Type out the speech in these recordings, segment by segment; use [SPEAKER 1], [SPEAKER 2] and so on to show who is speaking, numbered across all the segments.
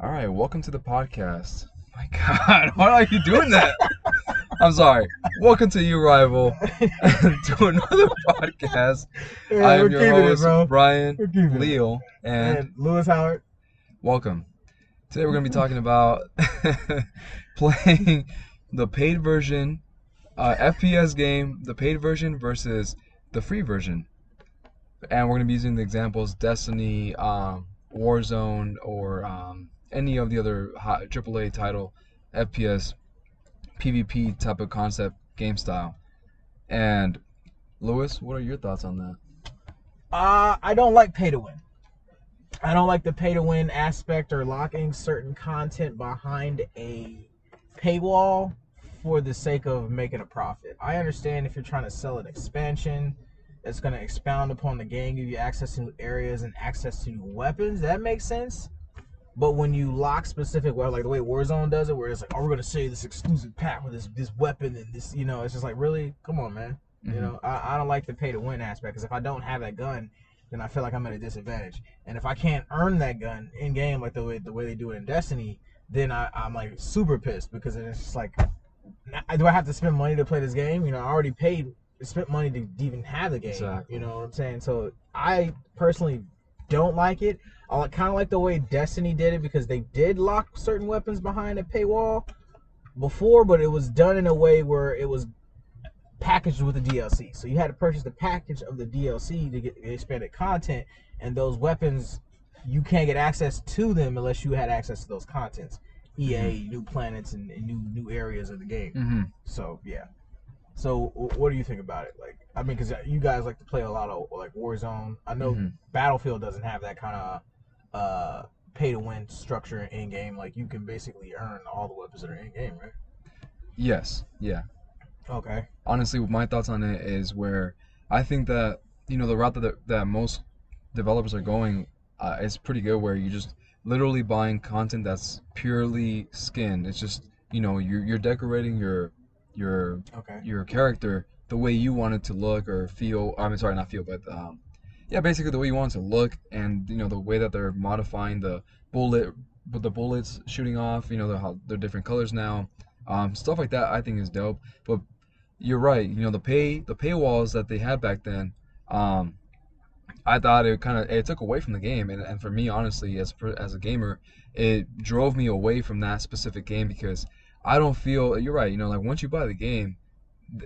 [SPEAKER 1] All right, welcome to the podcast. My God, why are you doing that? I'm sorry. Welcome to you, rival, to another podcast.
[SPEAKER 2] Yeah,
[SPEAKER 1] I am your host,
[SPEAKER 2] it.
[SPEAKER 1] Brian
[SPEAKER 2] We're keeping it.
[SPEAKER 1] Leo, and
[SPEAKER 2] And Lewis Howard.
[SPEAKER 1] welcome. Today we're going to be talking about playing the paid version uh, FPS game, the paid version versus the free version. And we're going to be using the examples Destiny, um, Warzone, or um, any of the other AAA title FPS PvP type of concept game style. And Lewis, what are your thoughts on that?
[SPEAKER 2] Uh, I don't like pay to win. I don't like the pay to win aspect or locking certain content behind a paywall for the sake of making a profit. I understand if you're trying to sell an expansion that's going to expound upon the game, give you access to new areas and access to new weapons, that makes sense. But when you lock specific, well, like the way Warzone does it, where it's like, oh, we're gonna you this exclusive pack with this this weapon and this, you know, it's just like, really, come on, man. You
[SPEAKER 1] Mhm.
[SPEAKER 2] know, I, I don't like the pay to win aspect because if I don't have that gun, then I feel like I'm at a disadvantage. And if I can't earn that gun in game like the way the way they do it in Destiny, then I, I'm like super pissed because it's just like, do I have to spend money to play this game? You know, I already paid, spent money to even have the game.
[SPEAKER 1] Exactly.
[SPEAKER 2] You know what I'm saying? So I personally don't like it. I kind of like the way Destiny did it because they did lock certain weapons behind a paywall before, but it was done in a way where it was packaged with the DLC. So you had to purchase the package of the DLC to get the expanded content, and those weapons you can't get access to them unless you had access to those contents. EA, new planets, and, and new new areas of the game.
[SPEAKER 1] Mm-hmm.
[SPEAKER 2] So yeah. So what do you think about it? Like, I mean, because you guys like to play a lot of like Warzone. I know
[SPEAKER 1] Mhm.
[SPEAKER 2] Battlefield doesn't have that kind of uh, pay to win structure in game. Like, you can basically earn all the weapons that are in game, right?
[SPEAKER 1] Yes, yeah.
[SPEAKER 2] Okay.
[SPEAKER 1] honestly, my thoughts on it is where I think that you know the route that that most developers are going uh, is pretty good. Where you just literally buying content that's purely skin. It's just you know you're you're decorating your your
[SPEAKER 2] Okay.
[SPEAKER 1] your character the way you want it to look or feel. I mean, sorry, not feel, but um, yeah, basically the way you want to look, and you know the way that they're modifying the bullet, but the bullets shooting off. You know the, how they're different colors now. Um, stuff like that I think is dope. But you're right. You know the pay the paywalls that they had back then. Um, I thought it kind of it took away from the game, and, and for me, honestly, as as a gamer, it drove me away from that specific game because I don't feel you're right. You know, like once you buy the game,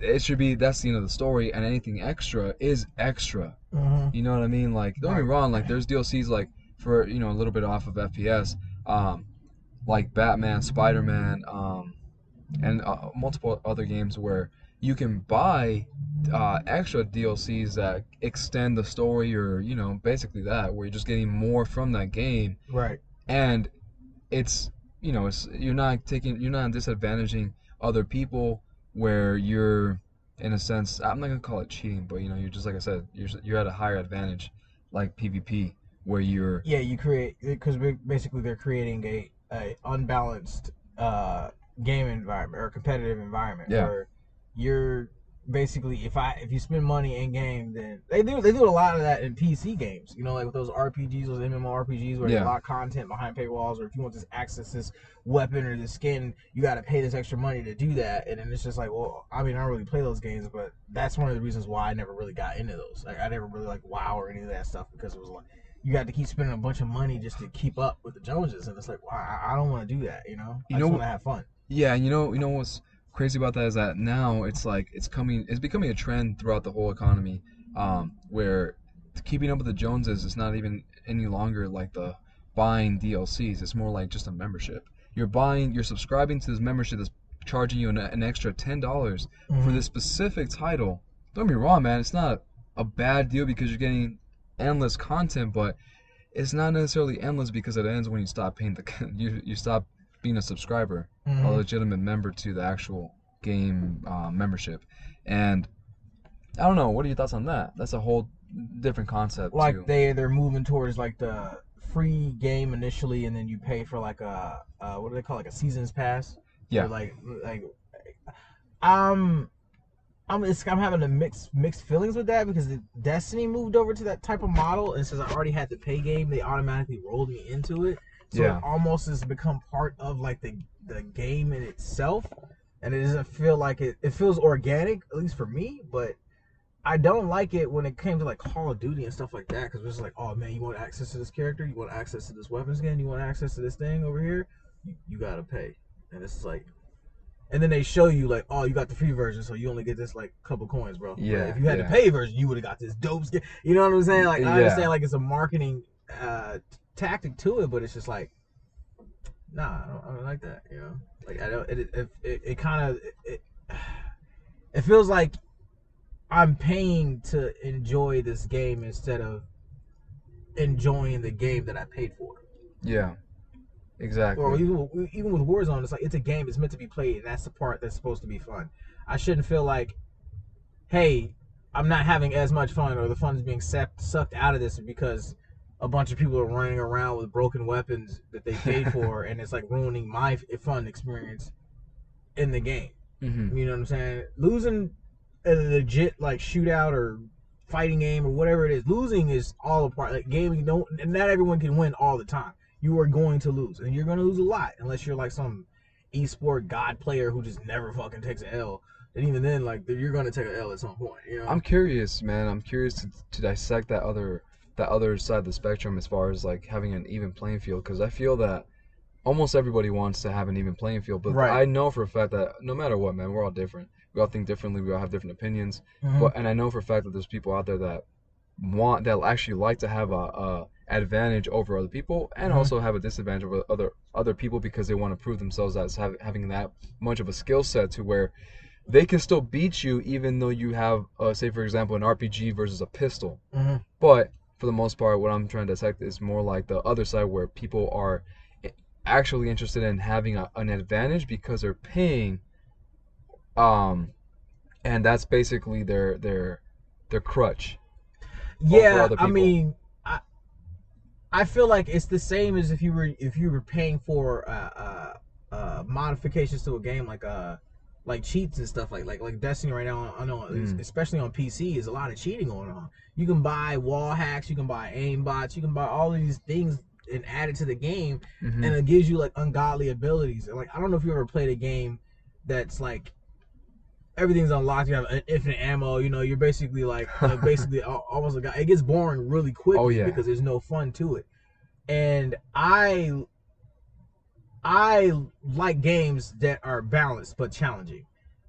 [SPEAKER 1] it should be that's the end of the story, and anything extra is extra.
[SPEAKER 2] Mm-hmm.
[SPEAKER 1] You know what I mean? Like don't get me wrong. Like there's DLCs like for you know a little bit off of FPS, um, like Batman, Spider Man, um, and uh, multiple other games where you can buy uh, extra DLCs that extend the story, or you know basically that where you're just getting more from that game
[SPEAKER 2] Right.
[SPEAKER 1] and it's you know it's you're not taking you're not disadvantaging other people where you're in a sense I'm not gonna call it cheating but you know you're just like I said you're you're at a higher advantage like PvP where you're
[SPEAKER 2] Yeah, you create because basically they're creating a, a unbalanced uh, game environment or competitive environment
[SPEAKER 1] Yeah.
[SPEAKER 2] where you're basically if I if you spend money in game then they do they do a lot of that in PC games you know like with those RPGs those MMORPGs where
[SPEAKER 1] Yeah.
[SPEAKER 2] they lock content behind paywalls or if you want to access this weapon or this skin you got to pay this extra money to do that and then it's just like well I mean I don't really play those games but that's one of the reasons why I never really got into those like I never really like WoW or any of that stuff because it was like you got to keep spending a bunch of money just to keep up with the Joneses, and it's like, wow, I- I don't want to do that, you know.
[SPEAKER 1] You
[SPEAKER 2] I
[SPEAKER 1] know
[SPEAKER 2] just want to have fun.
[SPEAKER 1] yeah and you know you know what's crazy about that is that now it's like it's coming it's becoming a trend throughout the whole economy um, where keeping up with the Joneses is not even any longer like the buying DLCs it's more like just a membership you're buying you're subscribing to this membership that's charging you an, an extra ten dollars for
[SPEAKER 2] Mhm.
[SPEAKER 1] this specific title. Don't be wrong, man. It's not a bad deal because you're getting endless content, but it's not necessarily endless because it ends when you stop paying the you you stop being a subscriber,
[SPEAKER 2] Mhm.
[SPEAKER 1] a legitimate member to the actual game uh, membership. And I don't know. What are your thoughts on that? That's a whole different concept.
[SPEAKER 2] like
[SPEAKER 1] too.
[SPEAKER 2] they they're moving towards like the free game initially, and then you pay for like a uh, what do they call it, like a seasons pass?
[SPEAKER 1] Yeah.
[SPEAKER 2] Or like like um. I'm it's, I'm having a mixed mixed feelings with that because Destiny moved over to that type of model, and since I already had the pay game, they automatically rolled me into it. So
[SPEAKER 1] Yeah.
[SPEAKER 2] it almost has become part of like the the game in itself, and it doesn't feel like it. It feels organic, at least for me. But I don't like it when it came to like Call of Duty and stuff like that, because it's like, oh man, you want access to this character, you want access to this weapons skin, you want access to this thing over here, you, you gotta pay, and it's like. And then they show you like, oh, you got the free version, so you only get this like couple coins, bro.
[SPEAKER 1] Yeah,
[SPEAKER 2] if you had
[SPEAKER 1] yeah.
[SPEAKER 2] the pay version, you would have got this dope skin. You know what I'm saying? Like, I
[SPEAKER 1] Yeah.
[SPEAKER 2] understand like it's a marketing uh, tactic to it, but it's just like, nah, I don't, I don't like that. You know, like I don't. It it it, it kind of it, it feels like I'm paying to enjoy this game instead of enjoying the game that I paid for.
[SPEAKER 1] Yeah. Exactly.
[SPEAKER 2] Or even with- even with Warzone, it's like it's a game. It's meant to be played, and that's the part that's supposed to be fun. I shouldn't feel like, hey, I'm not having as much fun, or the fun's being sucked sucked out of this because a bunch of people are running around with broken weapons that they paid for, and it's like ruining my fun experience in the game.
[SPEAKER 1] hmm
[SPEAKER 2] You know what I'm saying? Losing a legit like shootout or fighting game or whatever it is, losing is all a part. Like gaming, don't and not everyone can win all the time. You are going to lose, and you're going to lose a lot unless you're like some esport god player who just never fucking takes an L. And even then, like you're going to take an L at some point. You know?
[SPEAKER 1] I'm curious, man. I'm curious to, to dissect that other that other side of the spectrum as far as like having an even playing field because I feel that almost everybody wants to have an even playing field, but
[SPEAKER 2] Right.
[SPEAKER 1] I know for a fact that no matter what, man, we're all different. We all think differently. We all have different opinions.
[SPEAKER 2] Mhm.
[SPEAKER 1] But and I know for a fact that there's people out there that want that actually like to have a, a advantage over other people and
[SPEAKER 2] Mhm.
[SPEAKER 1] also have a disadvantage over other other people because they want to prove themselves as have, having that much of a skill set to where they can still beat you even though you have uh, say for example an RPG versus a pistol.
[SPEAKER 2] Mhm.
[SPEAKER 1] But for the most part, what I'm trying to dissect is more like the other side where people are actually interested in having a, an advantage because they're paying, um, and that's basically their their their crutch.
[SPEAKER 2] yeah, I mean, I I feel like it's the same as if you were if you were paying for uh, uh, uh, modifications to a game like uh like cheats and stuff like like like Destiny right now. I know,
[SPEAKER 1] Mm.
[SPEAKER 2] especially on PC, is a lot of cheating going on. You can buy wall hacks, you can buy aim bots, you can buy all of these things and add it to the game,
[SPEAKER 1] Mhm.
[SPEAKER 2] and it gives you like ungodly abilities. And like I don't know if you ever played a game that's like everything's unlocked. You have an infinite ammo. You know, you're basically like, like basically almost a guy. It gets boring really quickly
[SPEAKER 1] Oh, yeah.
[SPEAKER 2] because there's no fun to it. And I I like games that are balanced but challenging.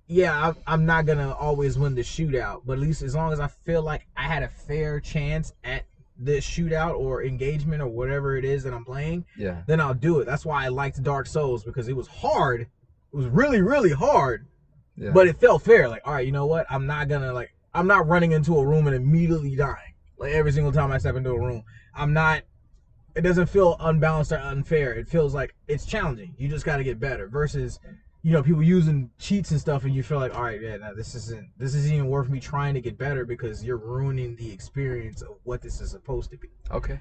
[SPEAKER 2] Yeah, I, I'm not gonna always win the shootout, but at least as long as I feel like I had a fair chance at this shootout or engagement or whatever it is that I'm playing,
[SPEAKER 1] yeah,
[SPEAKER 2] then I'll do it. That's why I liked Dark Souls because it was hard. It was really, really hard,
[SPEAKER 1] yeah.
[SPEAKER 2] but it felt fair. Like, all right, you know what? I'm not gonna like. I'm not running into a room and immediately dying. Like every single time I step into a room, I'm not. It doesn't feel unbalanced or unfair. It feels like it's challenging. You just got to get better. Versus, you know, people using cheats and stuff, and you feel like, all right, yeah, no, this isn't. This isn't even worth me trying to get better because you're ruining the experience of what this is supposed to be.
[SPEAKER 1] okay,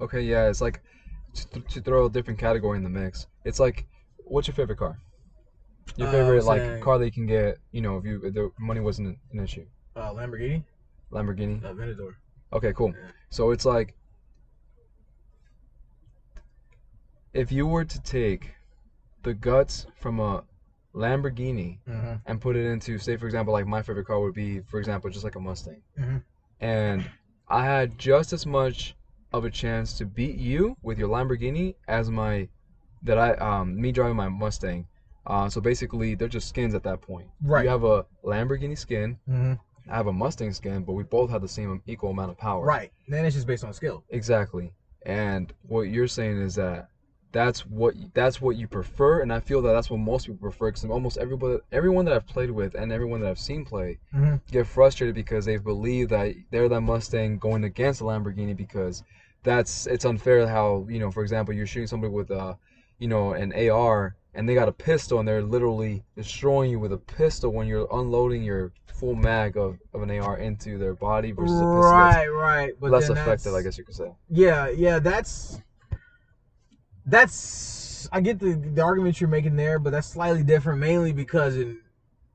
[SPEAKER 1] okay, yeah. It's like to, th- to throw a different category in the mix. It's like, what's your favorite car? Your
[SPEAKER 2] Uh,
[SPEAKER 1] favorite like
[SPEAKER 2] saying-
[SPEAKER 1] car that you can get. You know, if you if the money wasn't an- an issue.
[SPEAKER 2] Uh, Lamborghini,
[SPEAKER 1] Lamborghini.
[SPEAKER 2] uh, Venador.
[SPEAKER 1] Okay, cool.
[SPEAKER 2] Yeah.
[SPEAKER 1] So it's like if you were to take the guts from a Lamborghini
[SPEAKER 2] Mm-hmm.
[SPEAKER 1] and put it into, say, for example, like my favorite car would be, for example, just like a Mustang,
[SPEAKER 2] Mhm.
[SPEAKER 1] and I had just as much of a chance to beat you with your Lamborghini as my that I um me driving my Mustang. Uh, so basically, they're just skins at that point.
[SPEAKER 2] Right.
[SPEAKER 1] You have a Lamborghini skin.
[SPEAKER 2] Mm-hmm.
[SPEAKER 1] I have a Mustang skin, but we both have the same equal amount of power.
[SPEAKER 2] Right. Then it's just based on skill.
[SPEAKER 1] Exactly. And what you're saying is that that's what that's what you prefer, and I feel that that's what most people prefer. Because almost everybody, everyone that I've played with, and everyone that I've seen play,
[SPEAKER 2] Mhm.
[SPEAKER 1] get frustrated because they believe that they're that Mustang going against a Lamborghini because that's it's unfair. How you know, for example, you're shooting somebody with a, you know, an AR, and they got a pistol, and they're literally destroying you with a pistol when you're unloading your full mag of, of an AR into their body versus a pistol
[SPEAKER 2] Right, right. But
[SPEAKER 1] less effective, I guess you could say.
[SPEAKER 2] Yeah, yeah. That's that's. I get the the argument you're making there, but that's slightly different, mainly because in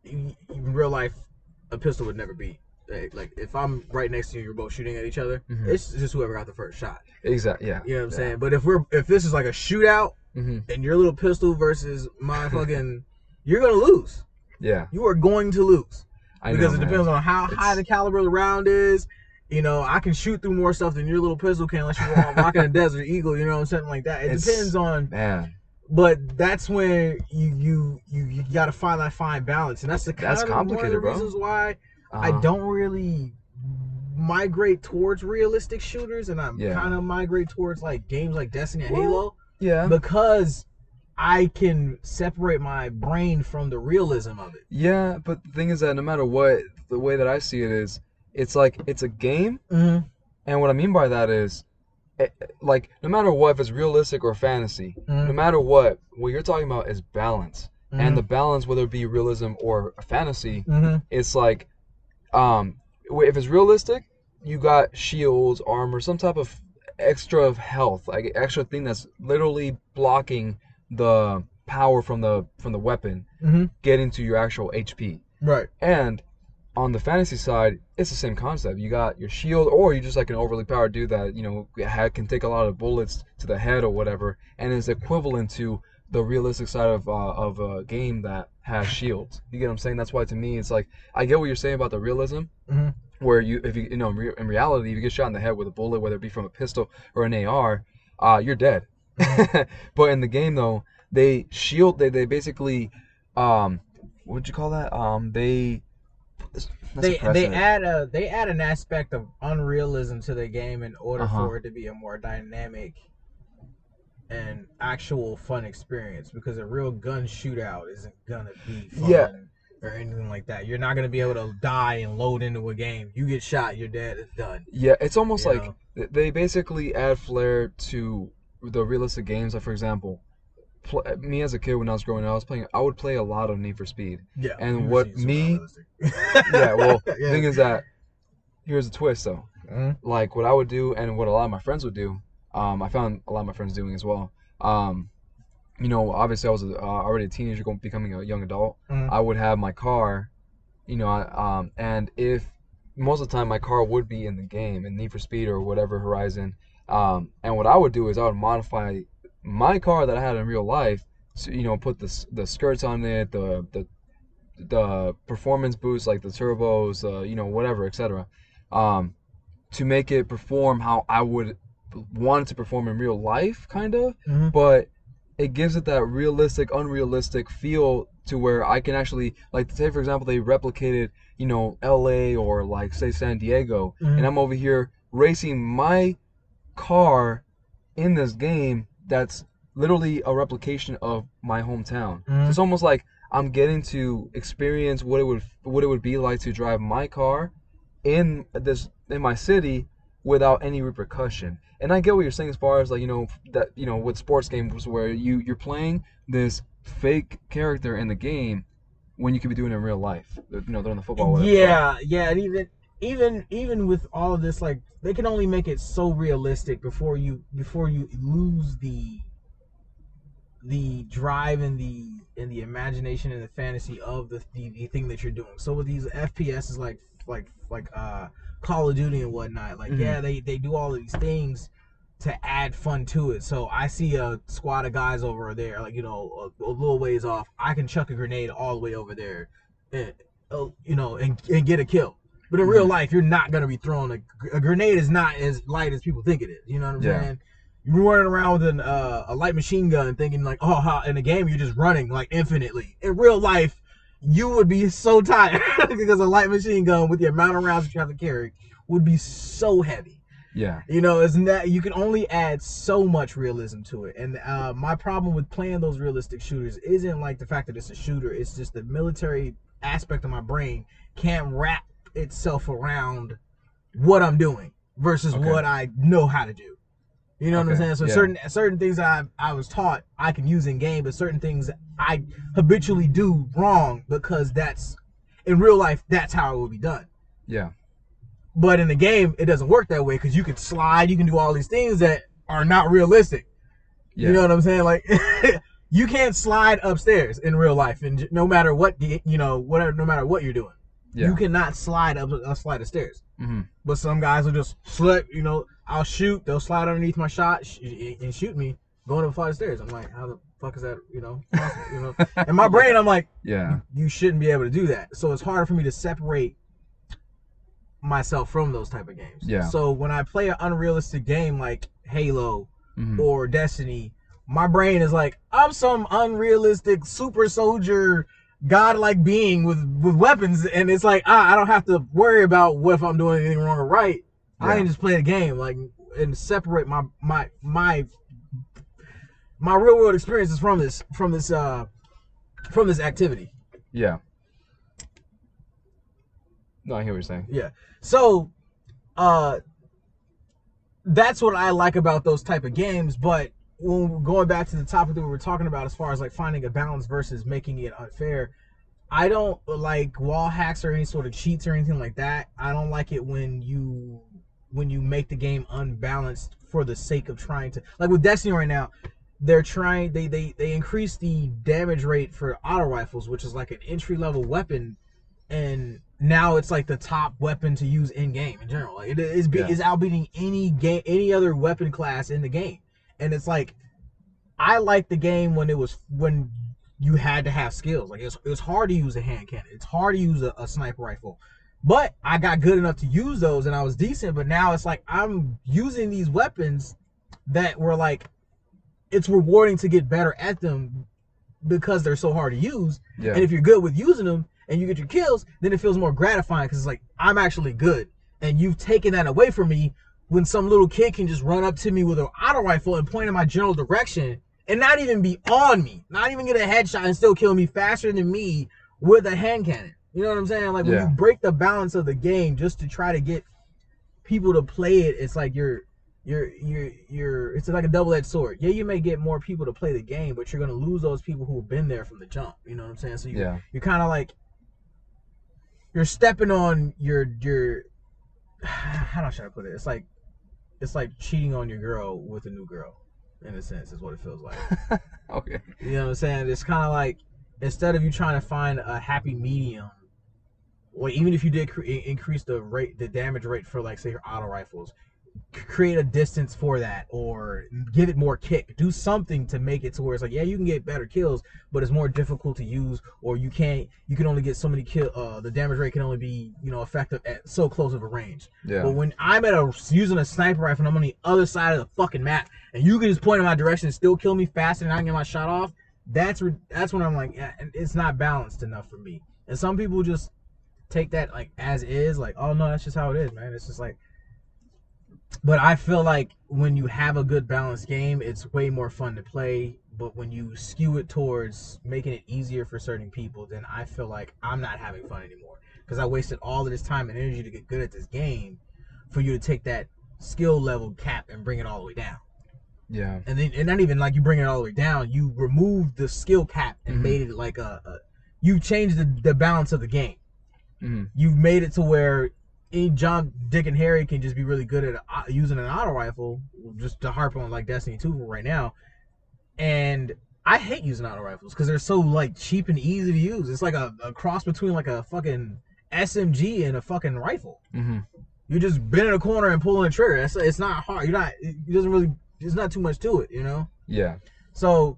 [SPEAKER 2] in real life, a pistol would never be like if I'm right next to you, you're both shooting at each other.
[SPEAKER 1] Mhm.
[SPEAKER 2] It's just whoever got the first shot.
[SPEAKER 1] Exactly. Yeah.
[SPEAKER 2] You know what I'm
[SPEAKER 1] Yeah.
[SPEAKER 2] saying? But if we're if this is like a shootout
[SPEAKER 1] hmm
[SPEAKER 2] and your little pistol versus my fucking, you're gonna lose.
[SPEAKER 1] Yeah.
[SPEAKER 2] You are going to lose
[SPEAKER 1] I
[SPEAKER 2] because
[SPEAKER 1] know,
[SPEAKER 2] it
[SPEAKER 1] man.
[SPEAKER 2] depends on how high the caliber of the round is. You know, I can shoot through more stuff than your little pistol can unless you're rocking a Desert Eagle. You know what I'm saying? Like that. It
[SPEAKER 1] It's-
[SPEAKER 2] depends on
[SPEAKER 1] Man,
[SPEAKER 2] but that's when you you you, you got to find that fine balance, and that's the kind
[SPEAKER 1] That's
[SPEAKER 2] of one of the
[SPEAKER 1] complicated, bro.
[SPEAKER 2] reasons why I
[SPEAKER 1] uh-huh.
[SPEAKER 2] don't really migrate towards realistic shooters, and I'm
[SPEAKER 1] Yeah.
[SPEAKER 2] kind of migrate towards like games like Destiny and
[SPEAKER 1] Well,
[SPEAKER 2] Halo
[SPEAKER 1] Yeah.
[SPEAKER 2] because I can separate my brain from the realism of it.
[SPEAKER 1] Yeah, but the thing is that no matter what, the way that I see it is, it's like it's a game,
[SPEAKER 2] Mm-hmm.
[SPEAKER 1] and what I mean by that is, eh, like no matter what, if it's realistic or fantasy,
[SPEAKER 2] Mhm.
[SPEAKER 1] no matter what, what you're talking about is balance,
[SPEAKER 2] Mm-hmm.
[SPEAKER 1] and the balance, whether it be realism or fantasy,
[SPEAKER 2] hmm
[SPEAKER 1] it's like, um, if it's realistic, you got shields, armor, some type of extra of health, like extra thing that's literally blocking the power from the from the weapon
[SPEAKER 2] hmm
[SPEAKER 1] getting to your actual HP.
[SPEAKER 2] right.
[SPEAKER 1] And on the fantasy side, it's the same concept. You got your shield, or you just like an overly powered dude that you know can take a lot of bullets to the head or whatever, and is equivalent to the realistic side of uh, of a game that has shields. You get what I'm saying? That's why to me, it's like I get what you're saying about the realism,
[SPEAKER 2] hmm
[SPEAKER 1] where you if you you know in, re- in reality, if you get shot in the head with a bullet, whether it be from a pistol or an AR, uh, you're dead. but in the game though, they shield. They they basically, um, what'd you call that? Um, they.
[SPEAKER 2] They
[SPEAKER 1] suppressing
[SPEAKER 2] they add a they add an aspect of unrealism to the game in order
[SPEAKER 1] Uh-huh.
[SPEAKER 2] for it to be a more dynamic and actual fun experience because a real gun shootout isn't gonna be fun
[SPEAKER 1] Yeah.
[SPEAKER 2] or anything like that. You're not gonna be able to die and load into a game. You get shot, you're dead, it's done.
[SPEAKER 1] Yeah, it's almost
[SPEAKER 2] You
[SPEAKER 1] like
[SPEAKER 2] know?
[SPEAKER 1] they basically add flair to the realistic games. Like for example, pl- me as a kid when I was growing up, I was playing. I would play a lot of Need for Speed.
[SPEAKER 2] Yeah.
[SPEAKER 1] And what me- Yeah, well,
[SPEAKER 2] Yeah.
[SPEAKER 1] the thing is that here's a twist though.
[SPEAKER 2] Mhm.
[SPEAKER 1] Like what I would do and what a lot of my friends would do, um, I found a lot of my friends doing as well. Um, you know, obviously I was uh, already a teenager, going becoming a young adult.
[SPEAKER 2] Mhm.
[SPEAKER 1] I would have my car, you know, I- um, and if most of the time my car would be in the game in Need for Speed or whatever Horizon, um, and what I would do is I would modify my car that I had in real life, to, you know, put the the skirts on it, the the the performance boost like the turbos, uh, you know, whatever, etc. Um, to make it perform how I would want it to perform in real life, kind of
[SPEAKER 2] Mhm.
[SPEAKER 1] but it gives it that realistic, unrealistic feel to where I can actually, like, say for example, they replicated, you know, L.A. or like say San Diego,
[SPEAKER 2] Mhm.
[SPEAKER 1] and I'm over here racing my car in this game that's literally a replication of my hometown.
[SPEAKER 2] Mhm.
[SPEAKER 1] So it's almost like I'm getting to experience what it would what it would be like to drive my car in this in my city without any repercussion. And I get what you're saying as far as like you know that you know with sports games where you you're playing this fake character in the game when you could be doing it in real life. You know, they're on the football. whatever.
[SPEAKER 2] Yeah, yeah, and even even even with all of this, like they can only make it so realistic before you before you lose the the drive and the and the imagination and the fantasy of the, the, the thing that you're doing. So with these FPS is like like like uh Call of Duty and whatnot, like
[SPEAKER 1] Mhm.
[SPEAKER 2] yeah, they they do all of these things to add fun to it. So I see a squad of guys over there, like you know, a, a little ways off. I can chuck a grenade all the way over there, and uh, you know, and, and get a kill. But in real
[SPEAKER 1] Mhm.
[SPEAKER 2] life, you're not gonna be throwing a, a grenade. Is not as light as people think it is. You know what I'm
[SPEAKER 1] Yeah.
[SPEAKER 2] saying? You're running around with an, uh, a light machine gun, thinking like, oh, how, in the game you're just running like infinitely. In real life, you would be so tired because a light machine gun with the amount of rounds that you have to carry would be so heavy.
[SPEAKER 1] Yeah.
[SPEAKER 2] You know, isn't that you can only add so much realism to it. And uh, my problem with playing those realistic shooters isn't like the fact that it's a shooter. It's just the military aspect of my brain can't wrap itself around what I'm doing versus
[SPEAKER 1] Okay.
[SPEAKER 2] what I know how to do. You know what I'm saying? So
[SPEAKER 1] yeah.
[SPEAKER 2] certain certain things I I was taught I can use in game, but certain things I habitually do wrong because that's in real life that's how it would be done.
[SPEAKER 1] Yeah.
[SPEAKER 2] But in the game, it doesn't work that way because you can slide, you can do all these things that are not realistic.
[SPEAKER 1] Yeah.
[SPEAKER 2] You know what I'm saying? Like, you can't slide upstairs in real life, and no matter what the- you know, whatever, no matter what you're doing.
[SPEAKER 1] Yeah.
[SPEAKER 2] You cannot slide up a flight of stairs.
[SPEAKER 1] hmm
[SPEAKER 2] But some guys will just slip. You know, I'll shoot. They'll slide underneath my shot sh- and shoot me going up a flight of stairs. I'm like, how the fuck is that? You know, you know. In my brain, I'm like,
[SPEAKER 1] Yeah.
[SPEAKER 2] you shouldn't be able to do that. So it's harder for me to separate myself from those type of games.
[SPEAKER 1] Yeah.
[SPEAKER 2] So when I play an unrealistic game like Halo
[SPEAKER 1] hmm
[SPEAKER 2] or Destiny, my brain is like, I'm some unrealistic super soldier godlike being with with weapons and it's like ah, I don't have to worry about what if I'm doing anything wrong or right. I
[SPEAKER 1] Yeah.
[SPEAKER 2] can just play the game like and separate my my my my real world experiences from this from this uh from this activity.
[SPEAKER 1] Yeah. No, I hear what you're saying.
[SPEAKER 2] Yeah. So, uh, that's what I like about those type of games. But when going back to the topic that we were talking about, as far as like finding a balance versus making it unfair, I don't like wall hacks or any sort of cheats or anything like that. I don't like it when you when you make the game unbalanced for the sake of trying to like with Destiny right now. They're trying they they they increase the damage rate for auto rifles, which is like an entry level weapon and now it's like the top weapon to use in game in general. Like it is be,
[SPEAKER 1] Yeah.
[SPEAKER 2] is outbeating any game any other weapon class in the game. And it's like I liked the game when it was when you had to have skills. Like it's it hard to use a hand cannon. It's hard to use a, a sniper rifle. But I got good enough to use those and I was decent, but now it's like I'm using these weapons that were like it's rewarding to get better at them because they're so hard to use.
[SPEAKER 1] Yeah.
[SPEAKER 2] And if you're good with using them and you get your kills, then it feels more gratifying because it's like I'm actually good, and you've taken that away from me. When some little kid can just run up to me with an auto rifle and point in my general direction and not even be on me, not even get a headshot and still kill me faster than me with a hand cannon. You know what I'm saying? Like when
[SPEAKER 1] Yeah.
[SPEAKER 2] you break the balance of the game just to try to get people to play it, it's like you're you're you're you're it's like a double-edged sword. Yeah, you may get more people to play the game, but you're gonna lose those people who have been there from the jump. You know what I'm saying? So you
[SPEAKER 1] Yeah.
[SPEAKER 2] you're kind of like you're stepping on your your how should I put it? It's like it's like cheating on your girl with a new girl, in a sense, is what it feels like.
[SPEAKER 1] Okay.
[SPEAKER 2] You know what I'm saying? It's kind of like instead of you trying to find a happy medium, or even if you did cre- increase the rate, the damage rate for like say your auto rifles, create a distance for that, or give it more kick. Do something to make it to where it's like, yeah, you can get better kills, but it's more difficult to use, or you can't. You can only get so many kill. Uh, the damage rate can only be you know effective at so close of a range.
[SPEAKER 1] Yeah.
[SPEAKER 2] But when I'm at a using a sniper rifle and I'm on the other side of the fucking map, and you can just point in my direction and still kill me faster than I can get my shot off, that's re- that's when I'm like, yeah, it's not balanced enough for me. And some people just take that like as is, like, oh no, that's just how it is, man. It's just like. But I feel like when you have a good balanced game, it's way more fun to play. But when you skew it towards making it easier for certain people, then I feel like I'm not having fun anymore because I wasted all of this time and energy to get good at this game for you to take that skill level cap and bring it all the way down.
[SPEAKER 1] Yeah.
[SPEAKER 2] And then, and not even like you bring it all the way down, you remove the skill cap and
[SPEAKER 1] Mhm.
[SPEAKER 2] made it like a, a you changed the, the balance of the game.
[SPEAKER 1] hmm
[SPEAKER 2] You've made it to where any John, Dick, and Harry can just be really good at uh, using an auto rifle, just to harp on like Destiny 2 right now. And I hate using auto rifles because they're so like cheap and easy to use. It's like a, a cross between like a fucking SMG and a fucking rifle.
[SPEAKER 1] hmm
[SPEAKER 2] You just bend in a corner and pull pulling a trigger. It's, it's not hard. You're not. It doesn't really. There's not too much to it, you know.
[SPEAKER 1] Yeah.
[SPEAKER 2] So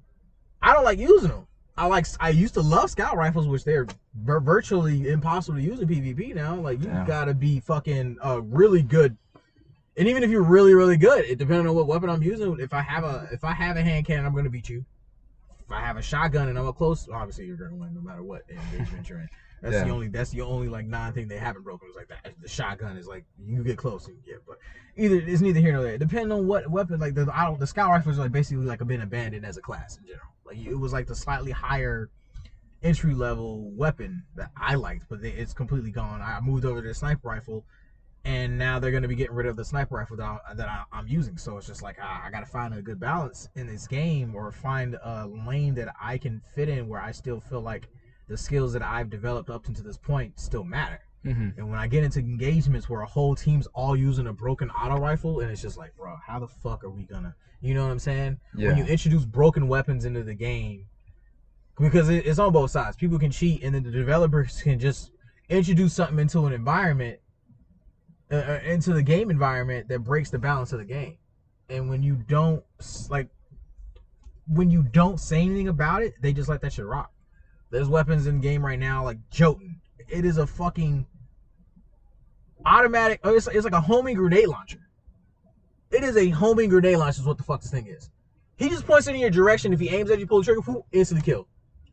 [SPEAKER 2] I don't like using them. I like. I used to love scout rifles, which they're virtually impossible to use in PvP now. Like you
[SPEAKER 1] Yeah.
[SPEAKER 2] gotta be fucking uh, really good. And even if you're really really good, it depending on what weapon I'm using. If I have a if I have a hand cannon, I'm gonna beat you. If I have a shotgun and I'm up close, obviously you're gonna win no matter what engagement you're in. That's the only that's the only like non thing they haven't broken. It's like that. The shotgun is like you get close and yeah, but either it's neither here nor there. Depending on what weapon, like the I don't, the scout rifles are like basically like been abandoned as a class in general. Like it was like the slightly higher entry level weapon that I liked, but they, it's completely gone. I moved over to the sniper rifle, and now they're going to be getting rid of the sniper rifle that, I, that I, I'm using. So it's just like ah, I got to find a good balance in this game, or find a lane that I can fit in where I still feel like the skills that I've developed up to this point still matter.
[SPEAKER 1] hmm
[SPEAKER 2] And when I get into engagements where a whole team's all using a broken auto rifle, and it's just like, bro, how the fuck are we gonna? You know what I'm saying?
[SPEAKER 1] Yeah.
[SPEAKER 2] When you introduce broken weapons into the game, because it, it's on both sides. People can cheat, and then the developers can just introduce something into an environment, uh, uh, into the game environment that breaks the balance of the game. And when you don't like, when you don't say anything about it, they just let that shit rock. There's weapons in game right now like Jotun. It is a fucking automatic. Oh, it's, it's like a homing grenade launcher. It is a homing grenade launcher. Is what the fuck this thing is. He just points it in your direction. If he aims at you, pull the trigger, whoop, instantly kill.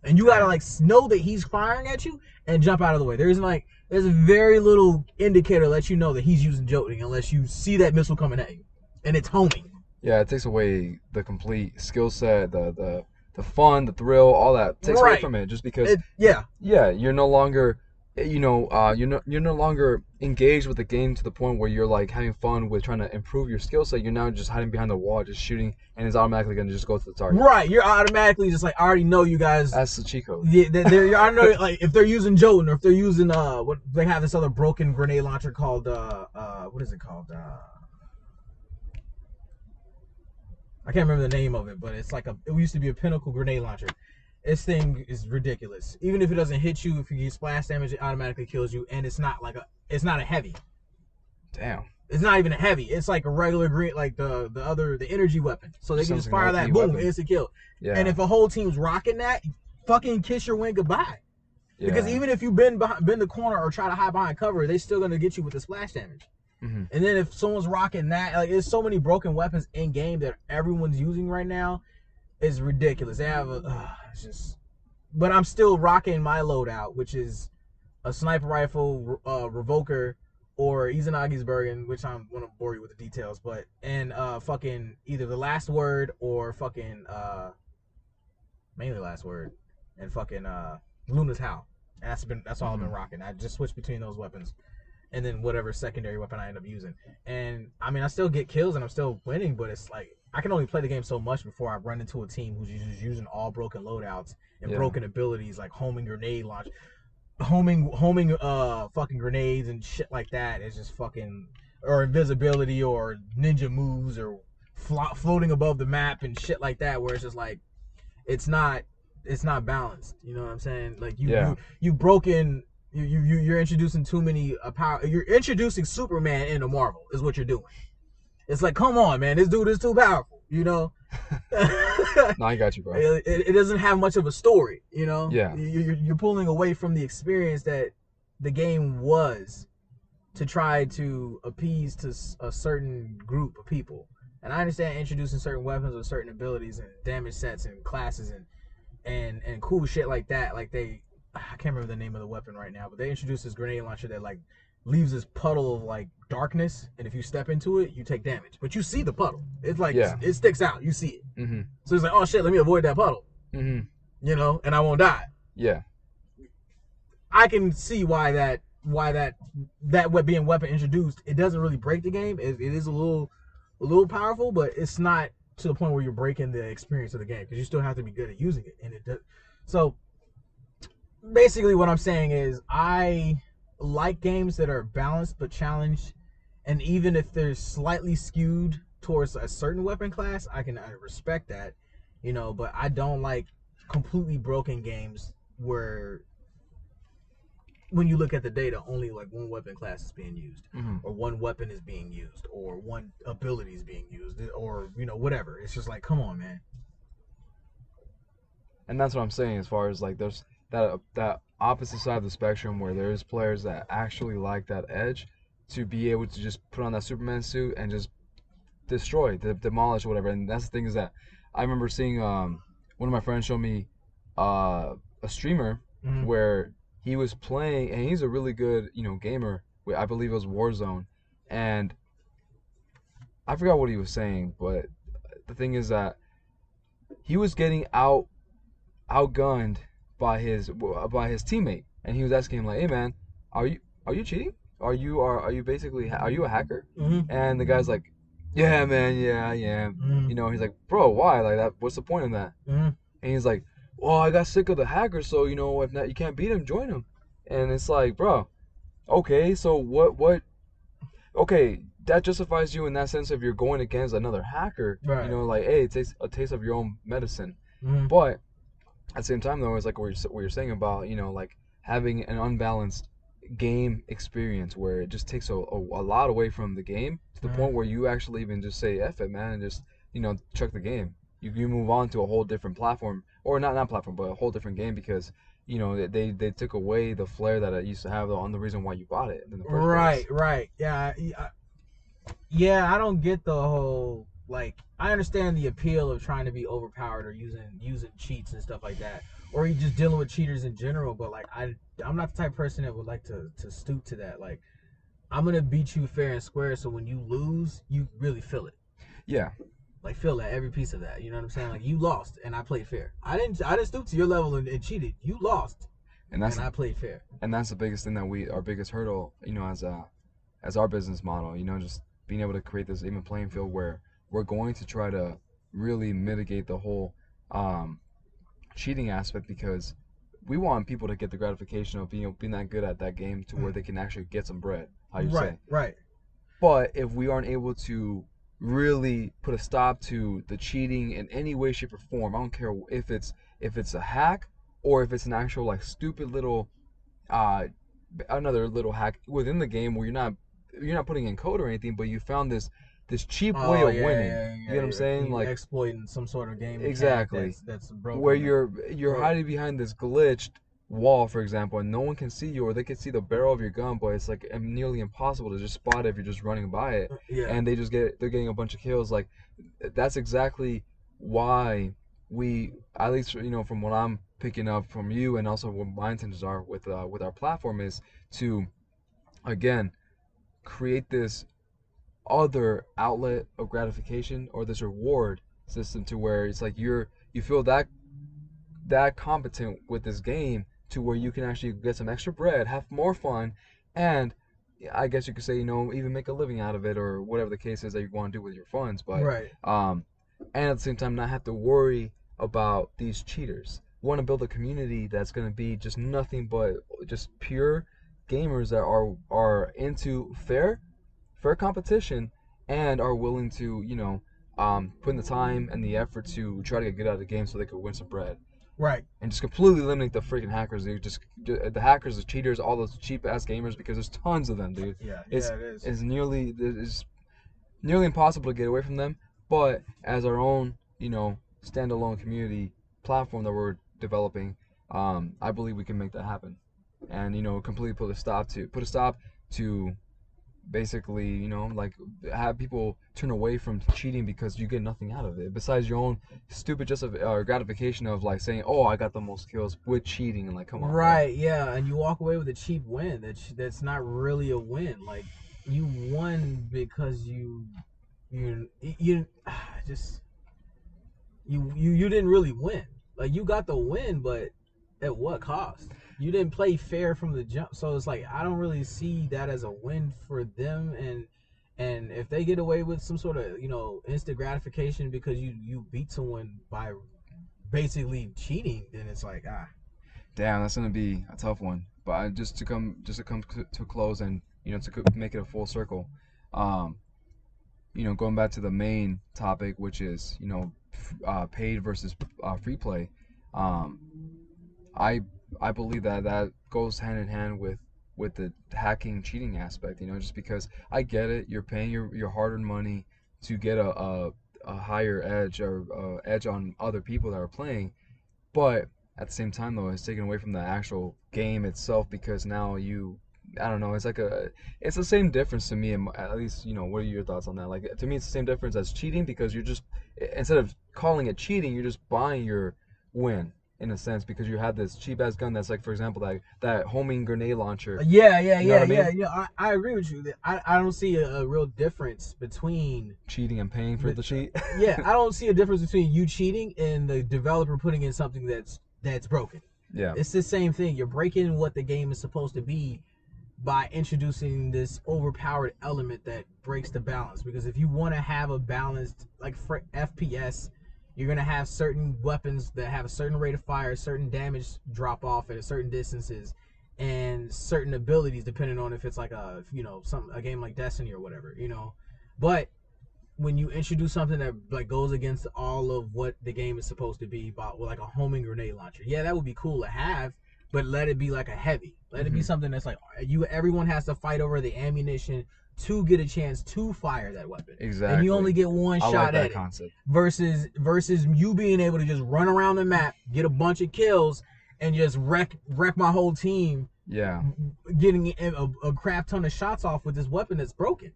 [SPEAKER 2] And you gotta like know that he's firing at you and jump out of the way. There isn't like there's very little indicator that lets you know that he's using Jotun unless you see that missile coming at you, and it's homing.
[SPEAKER 1] Yeah, it takes away the complete skill set, the the the fun, the thrill, all that takes away from it. Just because,
[SPEAKER 2] It, yeah,
[SPEAKER 1] yeah, you're no longer, you know, uh, you're no you're no longer engaged with the game to the point where you're like having fun with trying to improve your skill set. You're now just hiding behind the wall, just shooting, and it's automatically gonna just go to the target.
[SPEAKER 2] right. You're automatically just like I already know you guys.
[SPEAKER 1] That's the cheat code.
[SPEAKER 2] Yeah, they- they're, I know like if they're using Jotun or if they're using uh what they have this other broken grenade launcher called uh uh what is it called uh I can't remember the name of it but it's like a it used to be a pinnacle grenade launcher. This thing is ridiculous. Even if it doesn't hit you, if you get splash damage, it automatically kills you, and it's not like a it's not a heavy.
[SPEAKER 1] Damn.
[SPEAKER 2] It's not even a heavy. It's like a regular green like the the other the energy weapon. So they can just fire that boom,
[SPEAKER 1] weapon.
[SPEAKER 2] instant kill.
[SPEAKER 1] Yeah.
[SPEAKER 2] And if a whole team's rocking that, fucking kiss your win goodbye.
[SPEAKER 1] Yeah.
[SPEAKER 2] Because even if you bend behind, bend the corner or try to hide behind cover, they still gonna get you with the splash damage.
[SPEAKER 1] Mhm.
[SPEAKER 2] And then if someone's rocking that, like there's so many broken weapons in game that everyone's using right now, it's ridiculous. They have a, uh, it's just. But I'm still rocking my loadout, which is a sniper rifle, uh, revoker, or Izanagi's Burden, which I'm not gonna bore you with the details, but and uh, fucking either the last word or fucking uh, mainly last word, and fucking uh, Luna's Howl. And that's been that's all I've been rocking. I just switch between those weapons, and then whatever secondary weapon I end up using. And I mean, I still get kills and I'm still winning, but it's like I can only play the game so much before I run into a team who's just using all broken loadouts and
[SPEAKER 1] Yeah.
[SPEAKER 2] broken abilities like homing grenade launch, homing homing uh fucking grenades and shit like that. It's just fucking or invisibility or ninja moves or flo- floating above the map and shit like that. Where it's just like it's not it's not balanced. You know what I'm saying? Like you
[SPEAKER 1] Yeah.
[SPEAKER 2] you you broken. You, you you- you're introducing too many uh, power. You're introducing Superman into Marvel is what you're doing. It's like, come on, man, this dude is too powerful. You know,
[SPEAKER 1] No, I got you, bro.
[SPEAKER 2] it, it- it doesn't have much of a story. You know,
[SPEAKER 1] Yeah.
[SPEAKER 2] You- you're, you're pulling away from the experience that the game was to try to appease to a certain group of people. And I understand introducing certain weapons with certain abilities and damage sets and classes and and and cool shit like that. Like they, I can't remember the name of the weapon right now, but they introduced this grenade launcher that like leaves this puddle of like darkness, and if you step into it, you take damage. But you see the puddle. It's like
[SPEAKER 1] Yeah.
[SPEAKER 2] it sticks out. You see it.
[SPEAKER 1] Mhm.
[SPEAKER 2] So it's like, oh shit, let me avoid that puddle.
[SPEAKER 1] Mhm.
[SPEAKER 2] You know, and I won't die.
[SPEAKER 1] Yeah.
[SPEAKER 2] I can see why that why that that being weapon introduced. It doesn't really break the game. It, it is a little a little powerful, but it's not to the point where you're breaking the experience of the game because you still have to be good at using it. And it does. So basically, what I'm saying is I like games that are balanced but challenged, and even if they're slightly skewed towards a certain weapon class, I can I respect that, you know. But I don't like completely broken games where when you look at the data, only like one weapon class is being used,
[SPEAKER 1] Mhm.
[SPEAKER 2] or one weapon is being used, or one ability is being used, or you know whatever. It's just like, come on, man.
[SPEAKER 1] and that's what I'm saying as far as like there's that that opposite side of the spectrum where there's players that actually like that edge to be able to just put on that Superman suit and just destroy, de- demolish, whatever. And that's the thing is that I remember seeing um one of my friends show me uh a streamer
[SPEAKER 2] Mhm.
[SPEAKER 1] where he was playing and he's a really good you know gamer. I believe it was Warzone, and I forgot what he was saying, but the thing is that he was getting out outgunned by his by his teammate, and he was asking him like, "Hey man, are you are you cheating? Are you are are you basically are you a hacker?"
[SPEAKER 2] Mhm.
[SPEAKER 1] And the guy's like, "Yeah man, yeah I am."
[SPEAKER 2] Mhm.
[SPEAKER 1] You know, he's like, "Bro, why? Like that? What's the point of that?"
[SPEAKER 2] Mhm.
[SPEAKER 1] And he's like, "Well, I got sick of the hacker, so you know if not, you can't beat him, join him." And it's like, bro, okay, so what what? Okay, that justifies you in that sense if you're going against another hacker.
[SPEAKER 2] Right.
[SPEAKER 1] You know, like, hey, it takes a taste of your own medicine.
[SPEAKER 2] Mhm.
[SPEAKER 1] But at the same time, though, it's like what you're, what you're saying about, you know, like having an unbalanced game experience where it just takes a, a, a lot away from the game to the point mm-hmm. where you actually even just say F it, man, and just you know chuck the game. You you move on to a whole different platform, or not not platform, but a whole different game because you know they they, took away the flair that it used to have on the reason why you bought it in the first
[SPEAKER 2] Right,
[SPEAKER 1] place.
[SPEAKER 2] right. Yeah, I- yeah. I don't get the whole like. I understand the appeal of trying to be overpowered or using using cheats and stuff like that, or you just dealing with cheaters in general. But like, I I'm not the type of person that would like to to stoop to that. Like, I'm gonna beat you fair and square, so when you lose, you really feel it.
[SPEAKER 1] Yeah,
[SPEAKER 2] Like feel that every piece of that. You know what I'm saying? Like you lost and I played fair. I didn't I didn't stoop to your level and, and cheated. You lost
[SPEAKER 1] and that's
[SPEAKER 2] and I played fair.
[SPEAKER 1] and that's the biggest thing that we our biggest hurdle you know as a as our business model you know just being able to create this even playing field where we're going to try to really mitigate the whole um, cheating aspect because we want people to get the gratification of being being that good at that game to where they can actually get some bread how you
[SPEAKER 2] right,
[SPEAKER 1] say
[SPEAKER 2] right.
[SPEAKER 1] but if we aren't able to really put a stop to the cheating in any way shape or form i don't care if it's if it's a hack or if it's an actual like stupid little uh another little hack within the game where you're not you're not putting in code or anything but you found this this cheap way
[SPEAKER 2] Oh,
[SPEAKER 1] of
[SPEAKER 2] yeah,
[SPEAKER 1] winning
[SPEAKER 2] yeah,
[SPEAKER 1] you
[SPEAKER 2] yeah,
[SPEAKER 1] know what i'm saying
[SPEAKER 2] You
[SPEAKER 1] like
[SPEAKER 2] exploiting some sort of game
[SPEAKER 1] Exactly.
[SPEAKER 2] that's, that's broken.
[SPEAKER 1] where you're you're
[SPEAKER 2] Right.
[SPEAKER 1] hiding behind this glitched wall for example and no one can see you or they can see the barrel of your gun but it's like nearly impossible to just spot it if you're just running by it
[SPEAKER 2] yeah
[SPEAKER 1] and they just get they're getting a bunch of kills like that's exactly why we at least you know from what i'm picking up from you and also what my intentions are with uh, with our platform is to again create this other outlet of gratification or this reward system to where it's like you're you feel that that competent with this game to where you can actually get some extra bread have more fun and I guess you could say, you know, even make a living out of it or whatever the case is that you want to do with your funds. But
[SPEAKER 2] right.
[SPEAKER 1] um, and at the same time, not have to worry about these cheaters. Want to build a community that's going to be just nothing but just pure gamers that are are into fair, fair competition and are willing to, you know, um, put in the time and the effort to try to get good out of the game so they could win some bread
[SPEAKER 2] Right.
[SPEAKER 1] and just completely eliminate the freaking hackers, dude. Just the hackers, the cheaters, all those cheap ass gamers because there's tons of them, dude.
[SPEAKER 2] Yeah.
[SPEAKER 1] It's-
[SPEAKER 2] yeah, it is.
[SPEAKER 1] It's nearly it's nearly impossible to get away from them. But as our own, you know, standalone community platform that we're developing, um, I believe we can make that happen, and you know, completely put a stop to put a stop to basically, you know, like have people turn away from cheating because you get nothing out of it besides your own stupid just uh, gratification of like saying, "Oh, I got the most kills with cheating," and like, come on, bro.
[SPEAKER 2] Right, yeah, and you walk away with a cheap win. That's that's not really a win. Like you won because you you you just you you you didn't really win. Like you got the win, but at what cost? You didn't play fair from the jump. So it's like I don't really see that as a win for them and and if they get away with some sort of, you know, instant gratification because you you beat someone by basically cheating, then it's like ah
[SPEAKER 1] Damn, that's gonna be a tough one. But I, just to come, just to come to a close, and you know, to make it a full circle, um, you know, going back to the main topic, which is you know, uh, paid versus uh, free play. Um, I I believe that that goes hand in hand with with the hacking cheating aspect. You know, just because I get it, you're paying your your hard-earned money to get a a, a higher edge or uh, edge on other people that are playing, but at the same time though it's taken away from the actual game itself because now you I don't know it's like a it's the same difference to me at least you know what are your thoughts on that like to me it's the same difference as cheating because you're just instead of calling it cheating you're just buying your win in a sense because you have this cheap ass gun that's like for example that that homing grenade launcher uh,
[SPEAKER 2] Yeah, yeah,
[SPEAKER 1] You know
[SPEAKER 2] yeah,
[SPEAKER 1] I
[SPEAKER 2] yeah,
[SPEAKER 1] mean?
[SPEAKER 2] yeah. I, I agree with you. I, I don't see a, a real difference between
[SPEAKER 1] cheating and paying for
[SPEAKER 2] But-
[SPEAKER 1] the cheat
[SPEAKER 2] yeah, I don't see a difference between you cheating and the developer putting in something that's that's broken.
[SPEAKER 1] yeah
[SPEAKER 2] It's the same thing. You're breaking what the game is supposed to be by introducing this overpowered element that breaks the balance. Because if you want to have a balanced like for FPS, you're gonna have certain weapons that have a certain rate of fire, certain damage drop off at a certain distances, and certain abilities depending on if it's like a you know some a game like Destiny or whatever, you know. But when you introduce something that like goes against all of what the game is supposed to be about, well, like a homing grenade launcher, yeah, that would be cool to have. but let it be like a heavy. Let it be
[SPEAKER 1] Mhm.
[SPEAKER 2] something that's like you. Everyone has to fight over the ammunition to get a chance to fire that weapon,
[SPEAKER 1] Exactly.
[SPEAKER 2] and you only get one
[SPEAKER 1] I
[SPEAKER 2] shot
[SPEAKER 1] like
[SPEAKER 2] at
[SPEAKER 1] that
[SPEAKER 2] it.
[SPEAKER 1] concept.
[SPEAKER 2] Versus versus you being able to just run around the map, get a bunch of kills, and just wreck wreck my whole team
[SPEAKER 1] Yeah.
[SPEAKER 2] getting a, a, crap ton of shots off with this weapon that's broken.